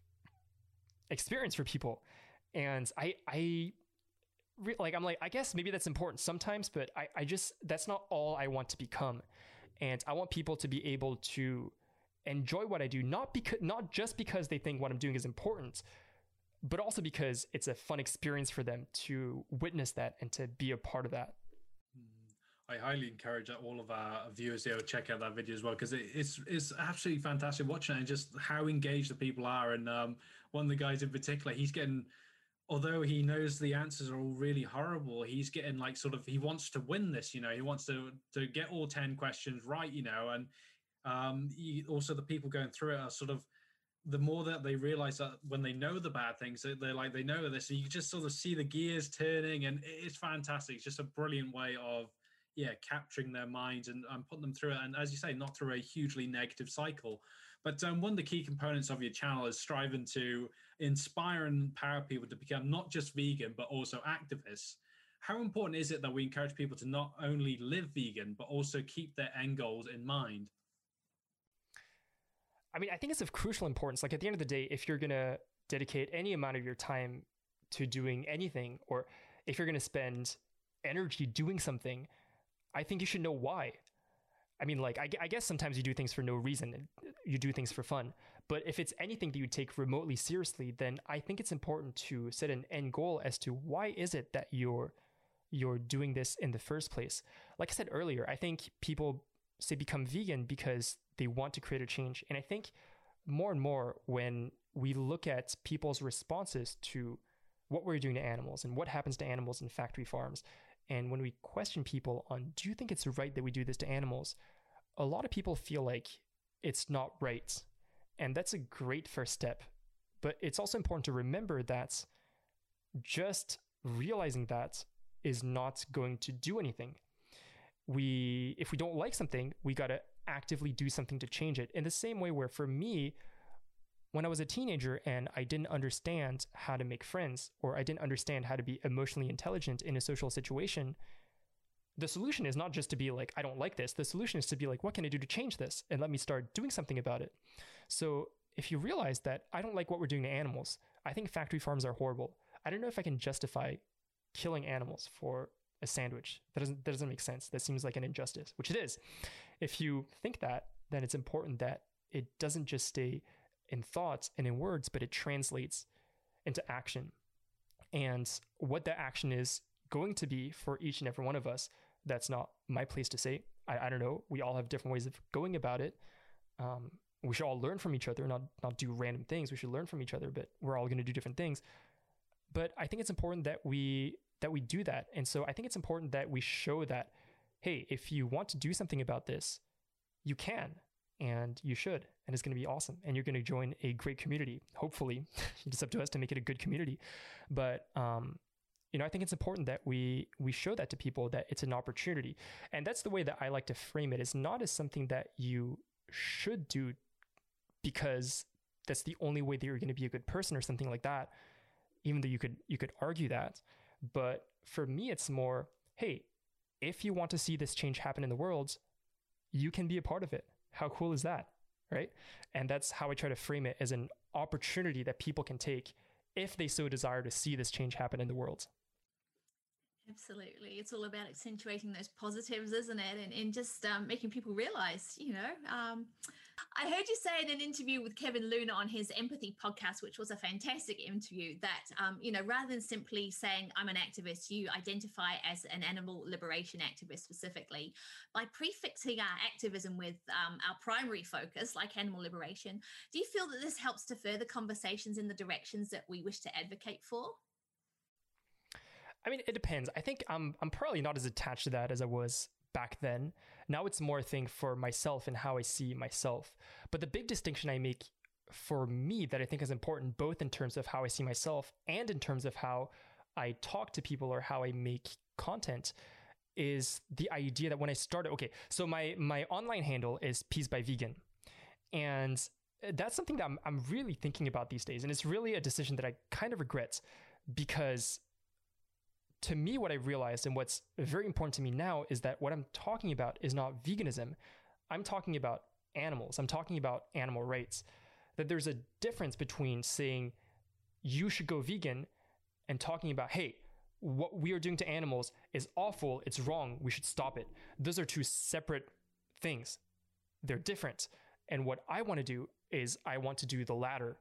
Speaker 3: experience for people. And I, I, like, I'm like, I guess maybe that's important sometimes, but I, I just, that's not all I want to become. And I want people to be able to enjoy what I do, not because, not just because they think what I'm doing is important, but also because it's a fun experience for them to witness that and to be a part of that.
Speaker 1: I highly encourage all of our viewers here to check out that video as well because it, it's it's absolutely fantastic watching it and just how engaged the people are. And um, one of the guys in particular, he's getting, although he knows the answers are all really horrible, he's getting like sort of he wants to win this. You know, he wants to to get all ten questions right. You know, and um, he, also the people going through it are sort of the more that they realize that when they know the bad things, that they're like they know this. So you just sort of see the gears turning, and it's fantastic. It's just a brilliant way of yeah capturing their minds and, and putting them through it. And as you say not through a hugely negative cycle. But um, one of the key components of your channel is striving to inspire and empower people to become not just vegan but also activists. How important is it that we encourage people to not only live vegan but also keep their end goals in mind?
Speaker 3: I mean i think it's of crucial importance. Like at the end of the day if you're going to dedicate any amount of your time to doing anything or if you're going to spend energy doing something I think you should know why. I mean, like, I, I, guess sometimes you do things for no reason. You do things for fun. But if it's anything that you take remotely seriously, then I think it's important to set an end goal as to why is it that you're you're doing this in the first place. Like I said earlier, I think people say become vegan because they want to create a change. And I think more and more when we look at people's responses to what we're doing to animals and what happens to animals in factory farms and when we question people on, do you think it's right that we do this to animals? A lot of people feel like it's not right. And that's a great first step. But it's also important to remember that just realizing that is not going to do anything. We, if we don't like something, we got to actively do something to change it. In the same way, where for me, when I was a teenager and I didn't understand how to make friends or I didn't understand how to be emotionally intelligent in a social situation, the solution is not just to be like, I don't like this. The solution is to be like, what can I do to change this? And let me start doing something about it. So if you realize that I don't like what we're doing to animals, I think factory farms are horrible. I don't know if I can justify killing animals for a sandwich. That doesn't, that doesn't make sense. That seems like an injustice, which it is. If you think that, then it's important that it doesn't just stay in thoughts and in words, but it translates into action. And what that action is going to be for each and every one of us, that's not my place to say. I, I don't know. We all have different ways of going about it. Um, we should all learn from each other, not not do random things. We should learn from each other, but we're all going to do different things. But I think it's important that we that we do that. And so I think it's important that we show that, hey, if you want to do something about this, you can and you should and it's going to be awesome and you're going to join a great community. Hopefully it's up to us to make it a good community. But um, you know i think it's important that we we show that to people that it's an opportunity. And that's the way that i like to frame it. it is not as something that you should do because that's the only way that you're going to be a good person or something like that even though you could you could argue that. But for me it's more hey if you want to see this change happen in the world you can be a part of it how cool is that? Right. And that's how I try to frame it as an opportunity that people can take if they so desire to see this change happen in the world.
Speaker 2: Absolutely. It's all about accentuating those positives, isn't it? And, and just um, making people realize, you know, um, I heard you say in an interview with Kevin Luna on his Empathy podcast, which was a fantastic interview, that, um, you know, rather than simply saying, I'm an activist, you identify as an animal liberation activist specifically. By prefixing our activism with um, our primary focus, like animal liberation, do you feel that this helps to further conversations in the directions that we wish to advocate for?
Speaker 3: I mean, it depends. I think I'm I'm probably not as attached to that as I was back then. Now it's more a thing for myself and how I see myself. But the big distinction I make for me that I think is important, both in terms of how I see myself and in terms of how I talk to people or how I make content, is the idea that when I started, okay, so my my online handle is Peace by Vegan, and that's something that I'm I'm really thinking about these days, and it's really a decision that I kind of regret because to me, what I've realized and what's very important to me now is that what I'm talking about is not veganism. I'm talking about animals. I'm talking about animal rights. That there's a difference between saying you should go vegan and talking about, hey, what we are doing to animals is awful, it's wrong, we should stop it. Those are two separate things. They're different. And what I want to do is I want to do the latter,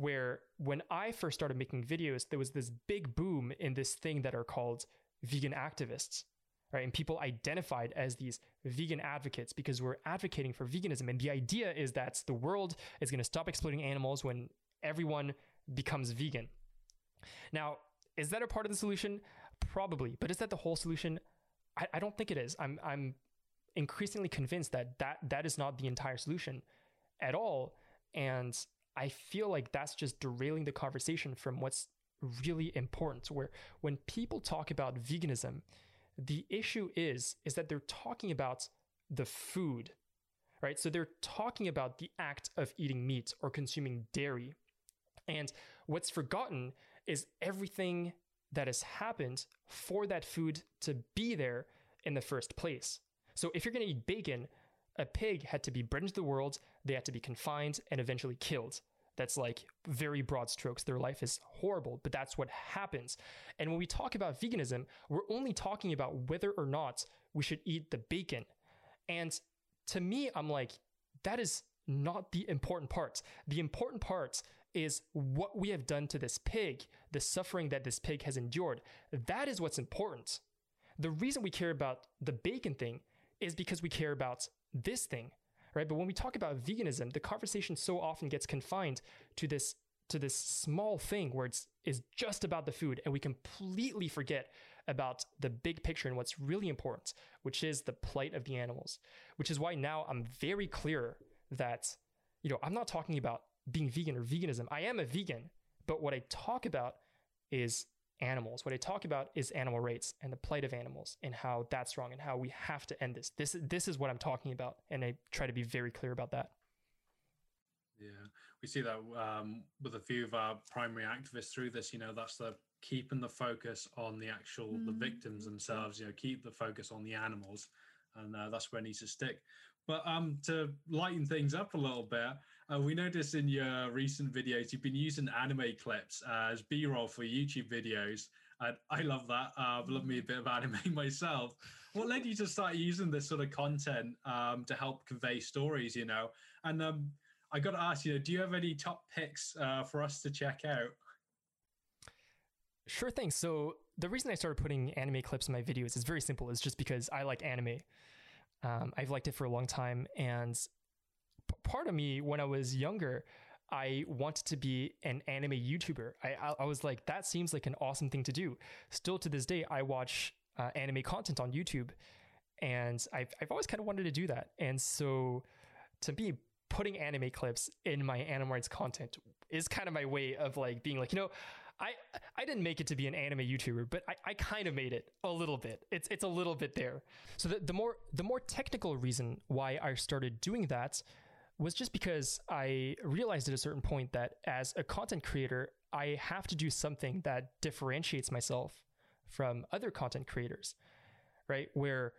Speaker 3: where when I first started making videos, there was this big boom in this thing that are called vegan activists. Right. And people identified as these vegan advocates because we're advocating for veganism. And the idea is that the world is going to stop exploiting animals when everyone becomes vegan. Now, is that a part of the solution? Probably. But is that the whole solution? I, I don't think it is. I'm, I'm increasingly convinced that, that that is not the entire solution at all. And I feel like that's just derailing the conversation from what's really important. Where when people talk about veganism, the issue is is that they're talking about the food, right? So they're talking about the act of eating meat or consuming dairy. And what's forgotten is everything that has happened for that food to be there in the first place. So if you're going to eat bacon, a pig had to be bred into the world, they had to be confined and eventually killed. That's like very broad strokes. Their life is horrible, but that's what happens. And when we talk about veganism, we're only talking about whether or not we should eat the bacon. And to me, I'm like, that is not the important part. The important part is what we have done to this pig, the suffering that this pig has endured. That is what's important. The reason we care about the bacon thing is because we care about this thing, right? But when we talk about veganism, the conversation so often gets confined to this to this small thing where it's is just about the food and we completely forget about the big picture and what's really important, which is the plight of the animals. Which is why now I'm very clear that you know, I'm not talking about being vegan or veganism. I am a vegan, but what I talk about is animals. What I talk about is animal rights and the plight of animals and how that's wrong and how we have to end this. This this is what I'm talking about, and I try to be very clear about that.
Speaker 1: Yeah, we see that um, with a few of our primary activists through this. You know, that's the keeping the focus on the actual mm. the victims themselves. You know, keep the focus on the animals, and uh, that's where it needs to stick. But um, to lighten things up a little bit, uh, we noticed in your recent videos you've been using anime clips as B-roll for YouTube videos. And I love that. Uh, I love me a bit of anime myself. What led you to start using this sort of content um, to help convey stories? You know, and um, I got to ask you, do you have any top picks uh, for us to check out?
Speaker 3: Sure thing. So the reason I started putting anime clips in my videos is very simple. It's just because I like anime. Um, I've liked it for a long time, and part of me when I was younger, I wanted to be an anime YouTuber. I, I, was like, that seems like an awesome thing to do. Still to this day, I watch uh, anime content on YouTube, and I've I've always kind of wanted to do that. And so, to me, putting anime clips in my Animal Rights content is kind of my way of like being like, you know, I I didn't make it to be an anime YouTuber, but I, I kind of made it a little bit. It's it's a little bit there. So the, the more the more technical reason why I started doing that was just because I realized at a certain point that as a content creator, I have to do something that differentiates myself from other content creators, right? Where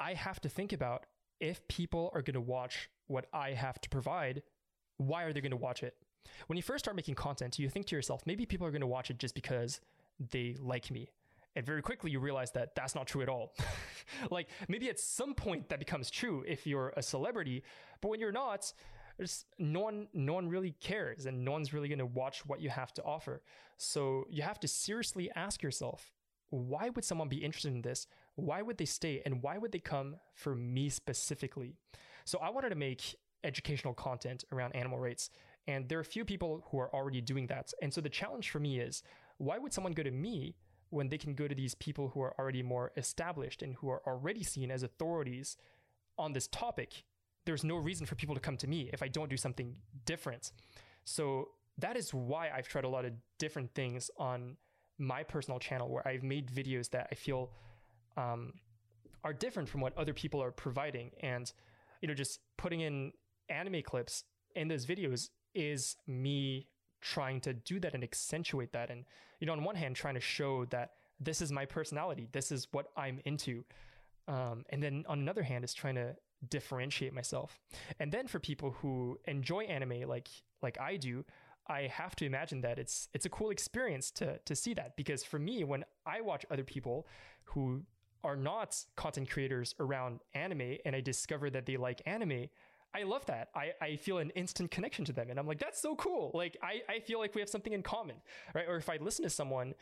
Speaker 3: I have to think about if people are going to watch what I have to provide, why are they going to watch it? When you first start making content, you think to yourself, maybe people are going to watch it just because they like me. And very quickly you realize that that's not true at all. like maybe at some point that becomes true if you're a celebrity, but when you're not, no one no one really cares and no one's really going to watch what you have to offer. So you have to seriously ask yourself, why would someone be interested in this? Why would they stay and why would they come for me specifically? So I wanted to make educational content around animal rights and there are a few people who are already doing that. And so the challenge for me is why would someone go to me when they can go to these people who are already more established and who are already seen as authorities on this topic? There's no reason for people to come to me if I don't do something different. So that is why I've tried a lot of different things on my personal channel where I've made videos that I feel um, are different from what other people are providing. And, you know, just putting in anime clips in those videos is me trying to do that and accentuate that and you know on one hand trying to show that this is my personality. This is what I'm into. Um, and then on another hand, is trying to differentiate myself. And then for people who enjoy anime like like I do, I have to imagine that it's it's a cool experience to to see that because for me, when I watch other people who are not content creators around anime and I discover that they like anime, I love that. I, I feel an instant connection to them. And I'm like, that's so cool. Like, I, I feel like we have something in common, right? Or if I listen to someone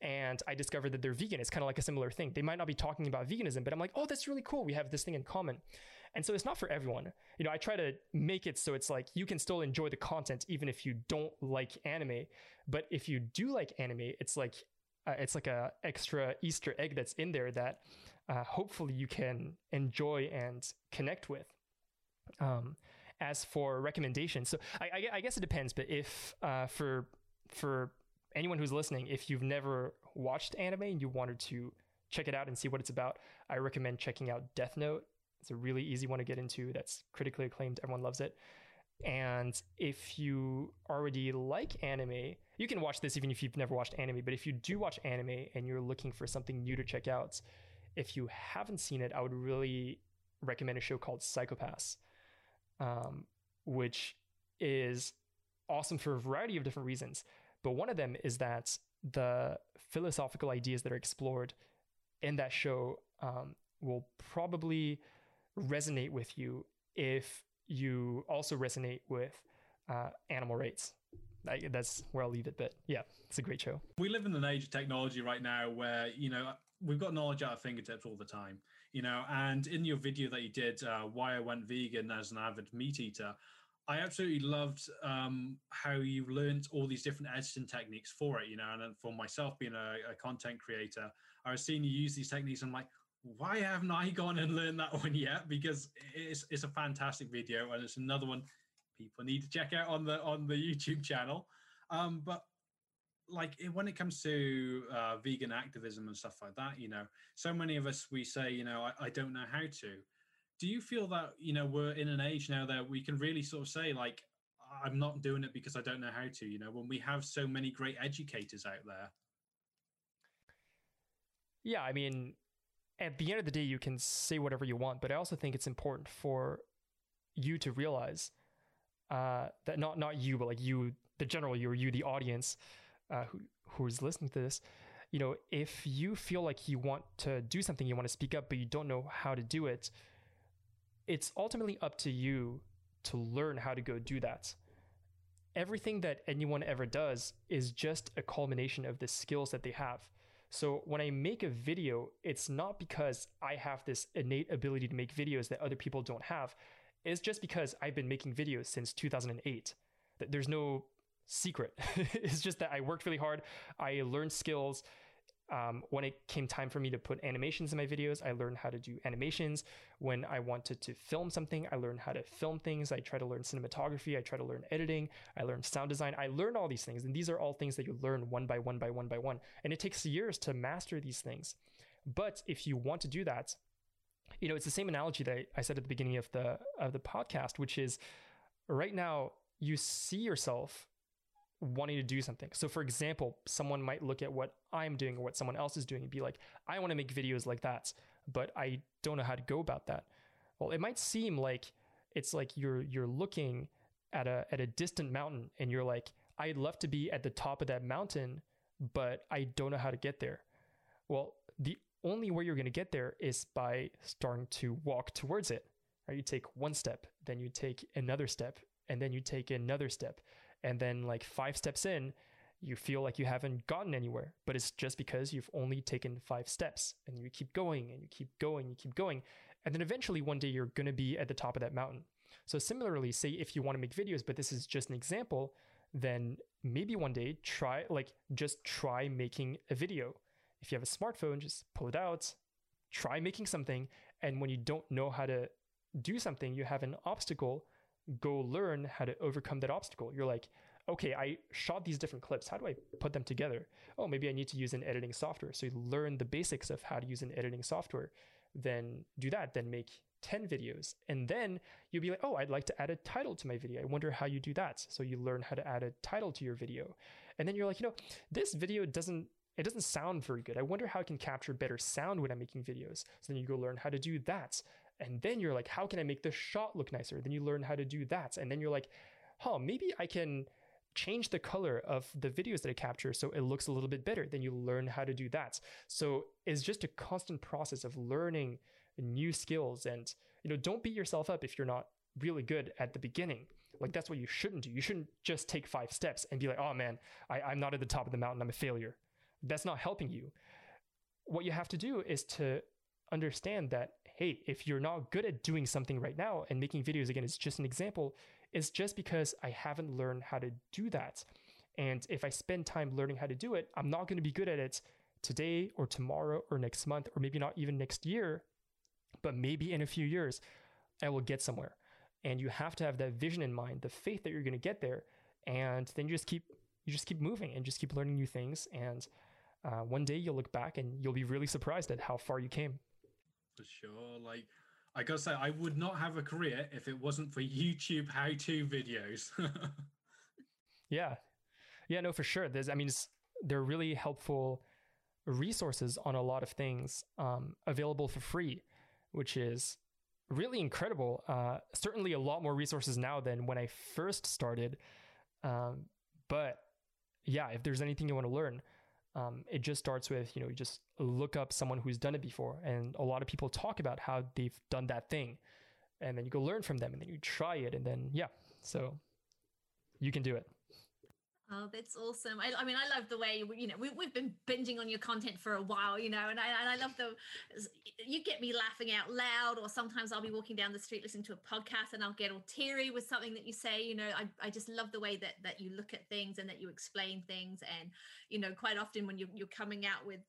Speaker 3: and I discover that they're vegan, it's kind of like a similar thing. They might not be talking about veganism, but I'm like, oh, that's really cool. We have this thing in common. And so it's not for everyone. You know, I try to make it so it's like you can still enjoy the content even if you don't like anime. But if you do like anime, it's like uh, it's like a extra Easter egg that's in there that uh, hopefully you can enjoy and connect with. Um, as for recommendations, so I, I, I, guess it depends. But if uh, for for anyone who's listening, if you've never watched anime and you wanted to check it out and see what it's about, I recommend checking out Death Note. It's a really easy one to get into. That's critically acclaimed. Everyone loves it. And if you already like anime, you can watch this even if you've never watched anime. But if you do watch anime and you're looking for something new to check out, if you haven't seen it, I would really recommend a show called Psycho-Pass, um, which is awesome for a variety of different reasons. But one of them is that the philosophical ideas that are explored in that show um, will probably resonate with you if you also resonate with uh, animal rights. I, that's where I'll leave it. But yeah, it's a great show.
Speaker 1: We live in an age of technology right now where, you know, we've got knowledge at our fingertips all the time, you know, and in your video that you did, uh, why I went vegan as an avid meat eater, I absolutely loved um, how you learned all these different editing techniques for it, you know, and for myself being a, a content creator, I was seeing you use these techniques. And I'm like, why haven't I gone and learned that one yet? Because it's it's a fantastic video and it's another one people need to check out on the on the YouTube channel. Um, but like when it comes to uh, vegan activism and stuff like that, you know, so many of us we say, you know, I, I don't know how to. Do you feel that you know we're in an age now that we can really sort of say like, I'm not doing it because I don't know how to? You know, when we have so many great educators out there.
Speaker 3: Yeah, I mean, at the end of the day, you can say whatever you want, but I also think it's important for you to realize uh, that not not you, but like you, the general you, or you, the audience, uh, who who's listening to this, you know, if you feel like you want to do something, you want to speak up, but you don't know how to do it, it's ultimately up to you to learn how to go do that. Everything that anyone ever does is just a culmination of the skills that they have. So when I make a video, it's not because I have this innate ability to make videos that other people don't have. It's just because I've been making videos since 2008. There's no secret. it's just that I worked really hard. I learned skills um, when it came time for me to put animations in my videos, I learned how to do animations. When I wanted to film something, I learned how to film things. I try to learn cinematography. I try to learn editing. I learned sound design. I learned all these things. And these are all things that you learn one by one by one by one. And it takes years to master these things. But if you want to do that, you know, it's the same analogy that I said at the beginning of the of the podcast, which is right now you see yourself wanting to do something. So, for example, someone might look at what I'm doing or what someone else is doing and be like, I want to make videos like that, but I don't know how to go about that. Well, it might seem like it's like you're you're looking at a at a distant mountain and you're like, I'd love to be at the top of that mountain, but I don't know how to get there. Well, the only way you're going to get there is by starting to walk towards it. Right? You take one step, then you take another step, and then you take another step and then like five steps in you feel like you haven't gotten anywhere but it's just because you've only taken five steps and you keep going and you keep going and you keep going and then eventually one day you're going to be at the top of that mountain. So similarly say if you want to make videos but this is just an example then maybe one day try like just try making a video. If you have a smartphone just pull it out try making something and when you don't know how to do something you have an obstacle go learn how to overcome that obstacle. You're like, okay, I shot these different clips. How do I put them together? Oh, maybe I need to use an editing software. So you learn the basics of how to use an editing software. Then do that. Then make 10 videos. And then you'll be like, oh, I'd like to add a title to my video. I wonder how you do that. So you learn how to add a title to your video. And then you're like, you know, this video doesn't it doesn't sound very good. I wonder how I can capture better sound when I'm making videos. So then you go learn how to do that. And then you're like, how can I make the shot look nicer? Then you learn how to do that. And then you're like, huh, maybe I can change the color of the videos that I capture so it looks a little bit better. Then you learn how to do that. So it's just a constant process of learning new skills and you know don't beat yourself up if you're not really good at the beginning. Like that's what you shouldn't do. You shouldn't just take five steps and be like, oh man, I, I'm not at the top of the mountain, I'm a failure. That's not helping you. What you have to do is to understand that, hey, if you're not good at doing something right now and making videos again is just an example, it's just because I haven't learned how to do that. And if I spend time learning how to do it, I'm not going to be good at it today or tomorrow or next month or maybe not even next year, but maybe in a few years, I will get somewhere. And you have to have that vision in mind, the faith that you're going to get there, and then you just keep you just keep moving and just keep learning new things. And uh, one day you'll look back and you'll be really surprised at how far you came.
Speaker 1: For sure, like I gotta say, I would not have a career if it wasn't for YouTube how-to videos.
Speaker 3: yeah, yeah, no, for sure. There's, I mean, they're really helpful resources on a lot of things um, available for free, which is really incredible. Uh, certainly, a lot more resources now than when I first started. Um, but yeah, if there's anything you want to learn, um, it just starts with, you know, you just look up someone who's done it before. And a lot of people talk about how they've done that thing. And then you go learn from them and then you try it. And then, yeah, so you can do it.
Speaker 2: Oh, that's awesome. I, I, mean, I love the way, you know, we, we've been binging on your content for a while, you know, and I, and I love the, you get me laughing out loud, or sometimes I'll be walking down the street listening to a podcast and I'll get all teary with something that you say, you know, I, I just love the way that, that you look at things and that you explain things. And, you know, quite often when you're, you're coming out with,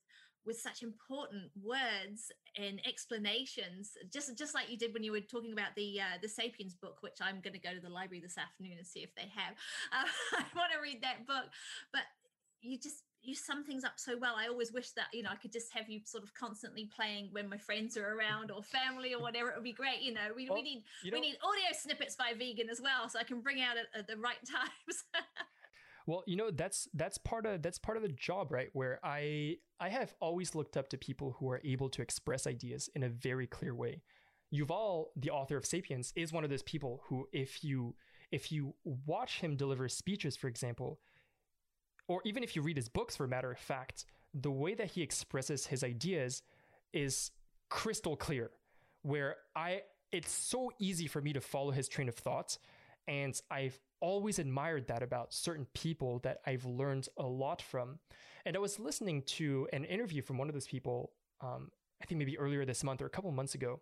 Speaker 2: with such important words and explanations just just like you did when you were talking about the uh, the sapiens book which i'm going to go to the library this afternoon and see if they have. Uh, i want to read that book but you just you sum things up so well. I always wish that you know i could just have you sort of constantly playing when my friends are around or family or whatever it would be great you know. We, well, we need we need audio snippets by vegan as well so i can bring out at, at the right times
Speaker 3: well, you know, that's that's part of that's part of the job, right? Where I I have always looked up to people who are able to express ideas in a very clear way. Yuval, the author of Sapiens, is one of those people who if you if you watch him deliver speeches, for example, or even if you read his books for matter of fact, the way that he expresses his ideas is crystal clear. Where I it's so easy for me to follow his train of thought and I've always admired that about certain people that I've learned a lot from. And I was listening to an interview from one of those people, um, I think maybe earlier this month or a couple months ago.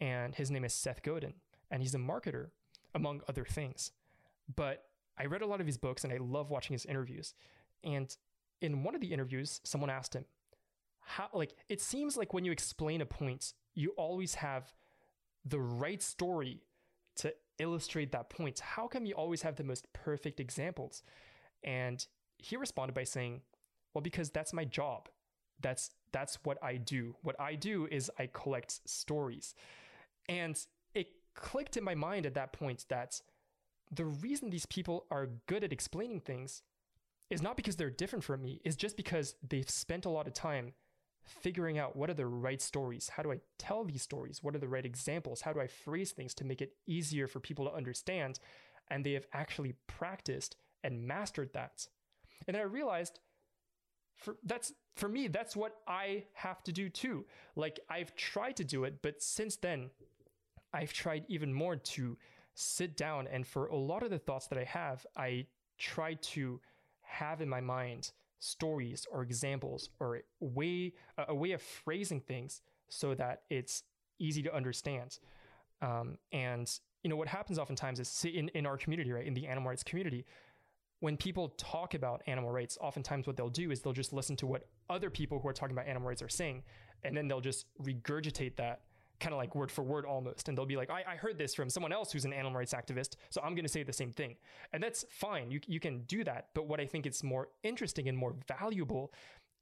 Speaker 3: And his name is Seth Godin, and he's a marketer, among other things. But I read a lot of his books and I love watching his interviews. And in one of the interviews, someone asked him, how, like, it seems like when you explain a point, you always have the right story to illustrate that point. How come you always have the most perfect examples? And he responded by saying, Well, because that's my job. That's that's what I do. What I do is I collect stories. And it clicked in my mind at that point that the reason these people are good at explaining things is not because they're different from me, is just because they've spent a lot of time figuring out what are the right stories. How do I tell these stories? What are the right examples? How do I phrase things to make it easier for people to understand? And they have actually practiced and mastered that. And then I realized for that's for me that's what I have to do too. Like I've tried to do it, but since then I've tried even more to sit down and for a lot of the thoughts that I have, I try to have in my mind stories or examples or a way a way of phrasing things so that it's easy to understand. Um, and you know what happens oftentimes is in in our community, right, in the animal rights community, when people talk about animal rights, oftentimes what they'll do is they'll just listen to what other people who are talking about animal rights are saying, and then they'll just regurgitate that kind of like word for word almost. And they'll be like, I, I heard this from someone else who's an animal rights activist, so I'm going to say the same thing. And that's fine. You, you can do that. But what I think is more interesting and more valuable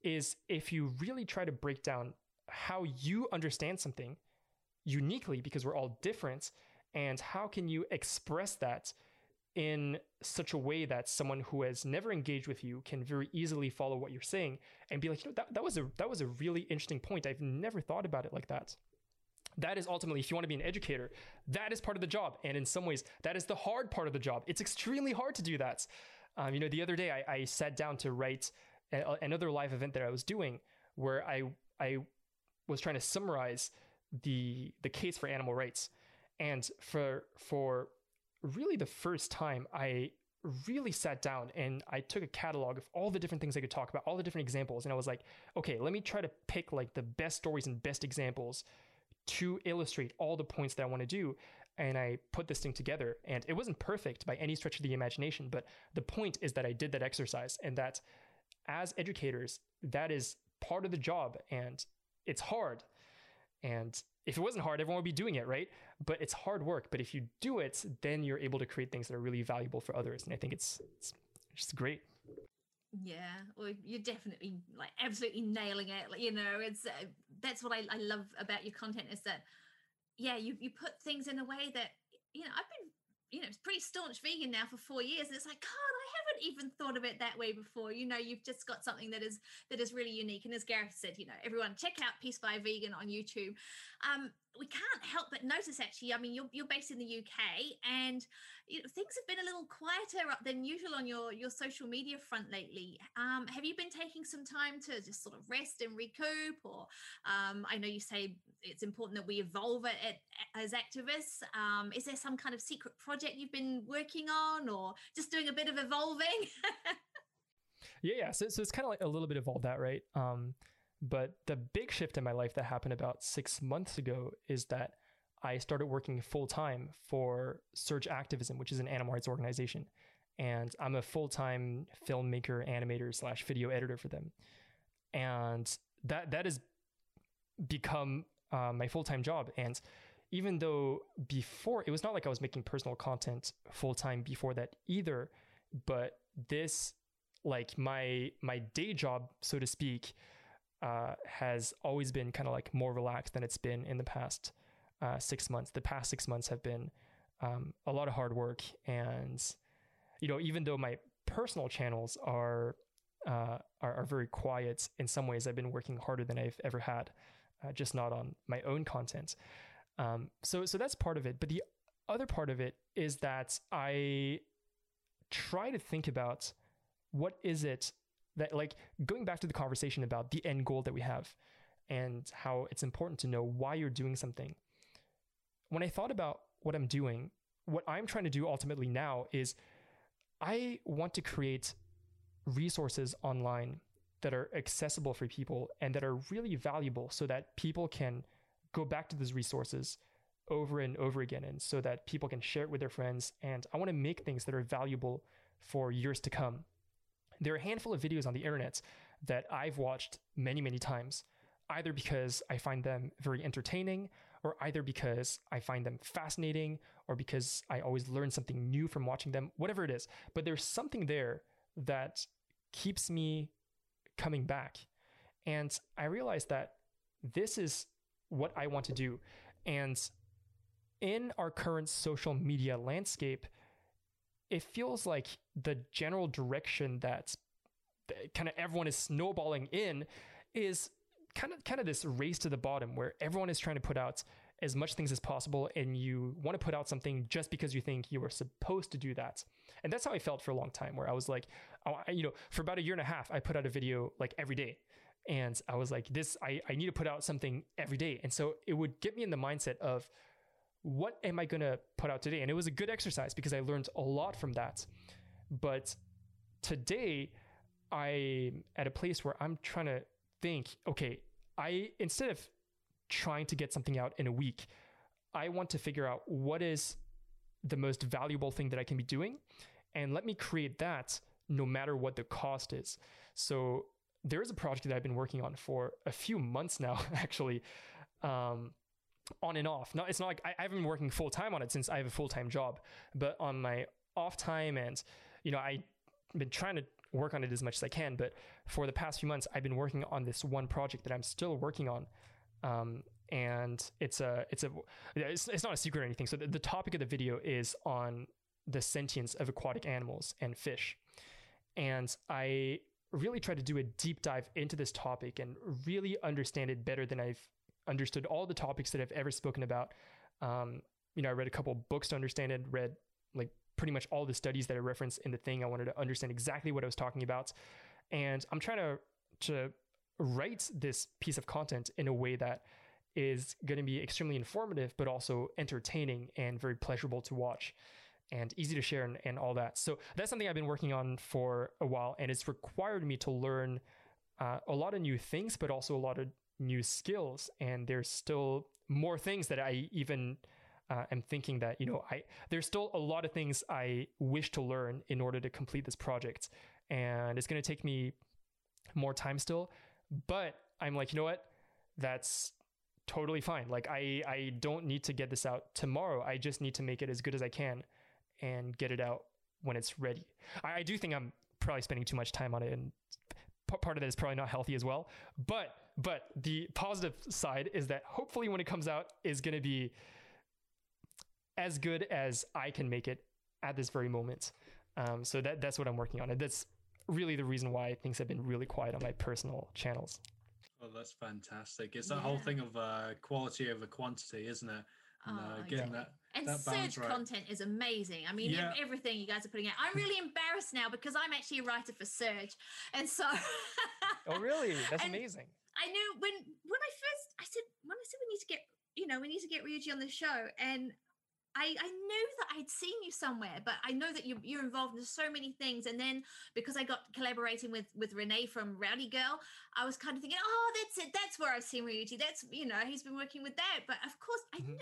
Speaker 3: is if you really try to break down how you understand something uniquely, because we're all different, and how can you express that in such a way that someone who has never engaged with you can very easily follow what you're saying and be like, you know, that, that was a that was a really interesting point. I've never thought about it like that. That is ultimately, if you want to be an educator, that is part of the job. And in some ways, that is the hard part of the job. It's extremely hard to do that. Um, you know, the other day I, I sat down to write a, another live event that I was doing where I I was trying to summarize the the case for animal rights. And for for really the first time, I really sat down and I took a catalog of all the different things I could talk about, all the different examples, and I was like, okay, let me try to pick like the best stories and best examples to illustrate all the points that I want to do. And I put this thing together, and it wasn't perfect by any stretch of the imagination, but the point is that I did that exercise, and that as educators, that is part of the job, and it's hard. And if it wasn't hard, everyone would be doing it, right? But it's hard work. But if you do it, then you're able to create things that are really valuable for others. And I think it's it's just great.
Speaker 2: Yeah, well, you're definitely like absolutely nailing it. Like, you know, it's uh, that's what I, I love about your content is that, yeah, you you put things in a way that you know I've been you know pretty staunch vegan now for four years, and it's like God, I haven't even thought of it that way before. You know, you've just got something that is that is really unique. And as Gareth said, you know, everyone check out Peace by Vegan on YouTube. Um, we can't help but notice actually i mean you're, you're based in the uk and you know, things have been a little quieter than usual on your your social media front lately. Um, have you been taking some time to just sort of rest and recoup or um, i know you say it's important that we evolve as activists. Um, is there some kind of secret project you've been working on or just doing a bit of evolving?
Speaker 3: Yeah yeah so, so it's kind of like a little bit of all that right? Um, but the big shift in my life that happened about six months ago is that I started working full time for Surge Activism, which is an animal rights organization. And I'm a full time filmmaker, animator, slash video editor for them. And that that has become uh, my full time job. And even though before it was not like I was making personal content full time before that either, but this like my my day job, so to speak, uh, has always been kind of like more relaxed than it's been in the past uh, six months. The past six months have been um, a lot of hard work, and you know, even though my personal channels are, uh, are, are very quiet in some ways, I've been working harder than I've ever had, uh, just not on my own content. Um, so so that's part of it. But the other part of it is that I try to think about what is it that like going back to the conversation about the end goal that we have and how it's important to know why you're doing something. When I thought about what I'm doing, what I'm trying to do ultimately now is I want to create resources online that are accessible for people and that are really valuable so that people can go back to those resources over and over again and so that people can share it with their friends and I want to make things that are valuable for years to come there are a handful of videos on the internet that I've watched many, many times, either because I find them very entertaining, or either because I find them fascinating, or because I always learn something new from watching them, whatever it is. But there's something there that keeps me coming back. And I realized that this is what I want to do. And in our current social media landscape, it feels like the general direction that kind of everyone is snowballing in is kind of kind of this race to the bottom where everyone is trying to put out as much things as possible and you want to put out something just because you think you are supposed to do that and that's how i felt for a long time where i was like oh, you know for about a year and a half i put out a video like every day and i was like this I, I need to put out something every day and so it would get me in the mindset of what am I going to put out today? And it was a good exercise because I learned a lot from that. But today, I'm at a place where I'm trying to think, okay, I, instead of trying to get something out in a week, I want to figure out what is the most valuable thing that I can be doing. And let me create that no matter what the cost is. So there is a project that I've been working on for a few months now, actually. Um, on and off. Not it's not like I, I haven't been working full time on it since I have a full time job, but on my off time and you know I've been trying to work on it as much as I can. But for the past few months, I've been working on this one project that I'm still working on. Um, and it's a it's a it's, it's not a secret or anything. So the, the topic of the video is on the sentience of aquatic animals and fish. And I really tried to do a deep dive into this topic and really understand it better than I've understood all the topics that I've ever spoken about. Um, you know, I read a couple books to understand it, read like pretty much all the studies that I referenced in the thing. I wanted to understand exactly what I was talking about. And I'm trying to to write this piece of content in a way that is going to be extremely informative, but also entertaining and very pleasurable to watch and easy to share and, and all that. So that's something I've been working on for a while, and it's required me to learn uh, a lot of new things, but also a lot of new skills. And there's still more things that I even uh, am thinking that you know I there's still a lot of things I wish to learn in order to complete this project, and it's going to take me more time still. But I'm like, you know what? That's totally fine. Like I I don't need to get this out tomorrow. I just need to make it as good as I can and get it out when it's ready. I, I do think I'm probably spending too much time on it and part of that is probably not healthy as well. But but the positive side is that hopefully when it comes out is going to be as good as I can make it at this very moment. Um, so that that's what I'm working on, and that's really the reason why things have been really quiet on my personal channels.
Speaker 1: Oh, that's fantastic! It's that yeah. whole thing of uh, quality over quantity, isn't it?
Speaker 2: And, uh, oh, getting yeah. that and that Surge right. content is amazing. I mean, yeah. everything you guys are putting out. I'm really embarrassed now because I'm actually a writer for Surge, and so.
Speaker 3: oh really? That's amazing.
Speaker 2: I knew when when I first I said when I said we need to get you know we need to get Ryuji on the show, and I, I knew that I'd seen you somewhere, but I know that you're, you're involved in so many things. And then because I got collaborating with with Renee from Rowdy Girl, I was kind of thinking, oh, that's it. That's where I've seen Ryuji. That's you know he's been working with that. But of course, I mm-hmm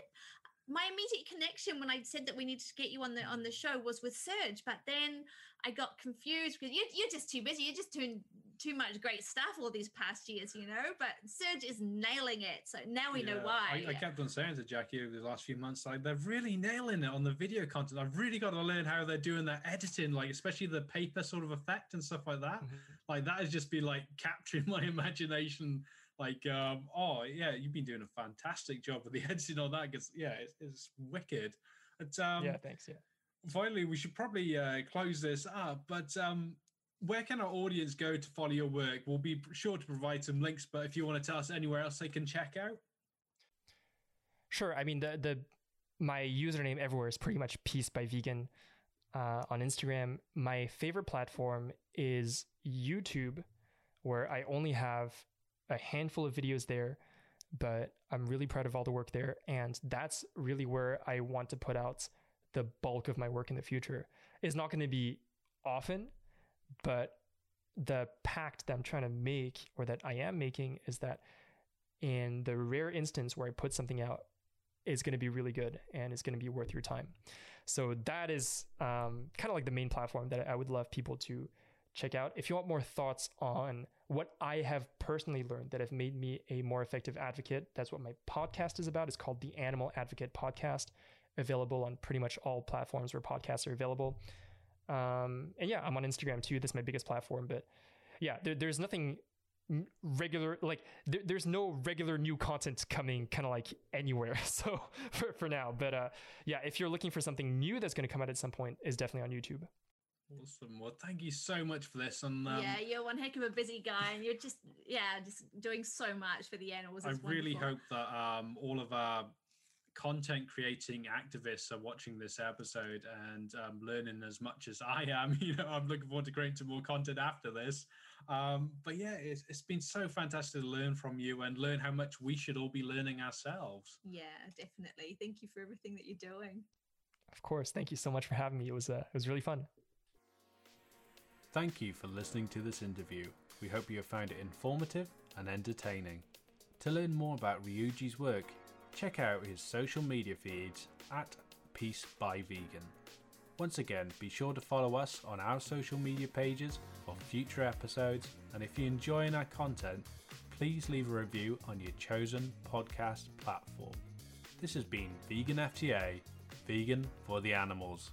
Speaker 2: my immediate connection when I said that we needed to get you on the on the show was with Surge, but then I got confused because you're, you're just too busy. You're just doing too much great stuff all these past years, you know. But Surge is nailing it, so now we yeah, know why.
Speaker 1: I, I, kept on saying to Jackie over the last few months, like they're really nailing it on the video content. I've really got to learn how they're doing their editing, like especially the paper sort of effect and stuff like that. Mm-hmm. Like that has just been like capturing my imagination like um oh yeah you've been doing a fantastic job with the editing on that because yeah it's, it's wicked but, um
Speaker 3: yeah thanks yeah
Speaker 1: finally we should probably uh close this up but um where can our audience go to follow your work we'll be sure to provide some links but if you want to tell us anywhere else they can check out
Speaker 3: sure i mean the the my username everywhere is pretty much peace by vegan uh, on instagram my favorite platform is youtube where i only have a handful of videos there, but I'm really proud of all the work there. And that's really where I want to put out the bulk of my work in the future. It's not going to be often, but the pact that I'm trying to make or that I am making is that in the rare instance where I put something out, is going to be really good and is going to be worth your time. So that is um, kind of like the main platform that I would love people to check out. If you want more thoughts on what I have personally learned that have made me a more effective advocate, that's what my podcast is about. It's called the Animal Advocate Podcast, available on pretty much all platforms where podcasts are available. Um, and yeah, I'm on Instagram too. That's my biggest platform. But yeah, there, there's nothing regular like there, there's no regular new content coming kind of like anywhere so for, for now but uh yeah if you're looking for something new that's going to come out at some point is definitely on youtube
Speaker 1: Awesome. Well, thank you so much for this. And
Speaker 2: um, yeah, you're one heck of a busy guy, and you're just yeah, just doing so much for the animals.
Speaker 1: It's I really hope that um, all of our content creating activists are watching this episode and um, learning as much as I am. You know, I'm looking forward to creating some more content after this. Um, but yeah, it's, it's been so fantastic to learn from you and learn how much we should all be learning ourselves.
Speaker 2: Yeah, definitely. Thank you for everything that you're doing.
Speaker 3: Of course. Thank you so much for having me. It was uh, it was really fun.
Speaker 1: Thank you for listening to this interview. We hope you have found it informative and entertaining. To learn more about Ryuji's work, check out his social media feeds at Peace by Vegan. Once again, be sure to follow us on our social media pages for future episodes, and if you're enjoying our content, please leave a review on your chosen podcast platform. This has been Vegan FTA, vegan for the animals.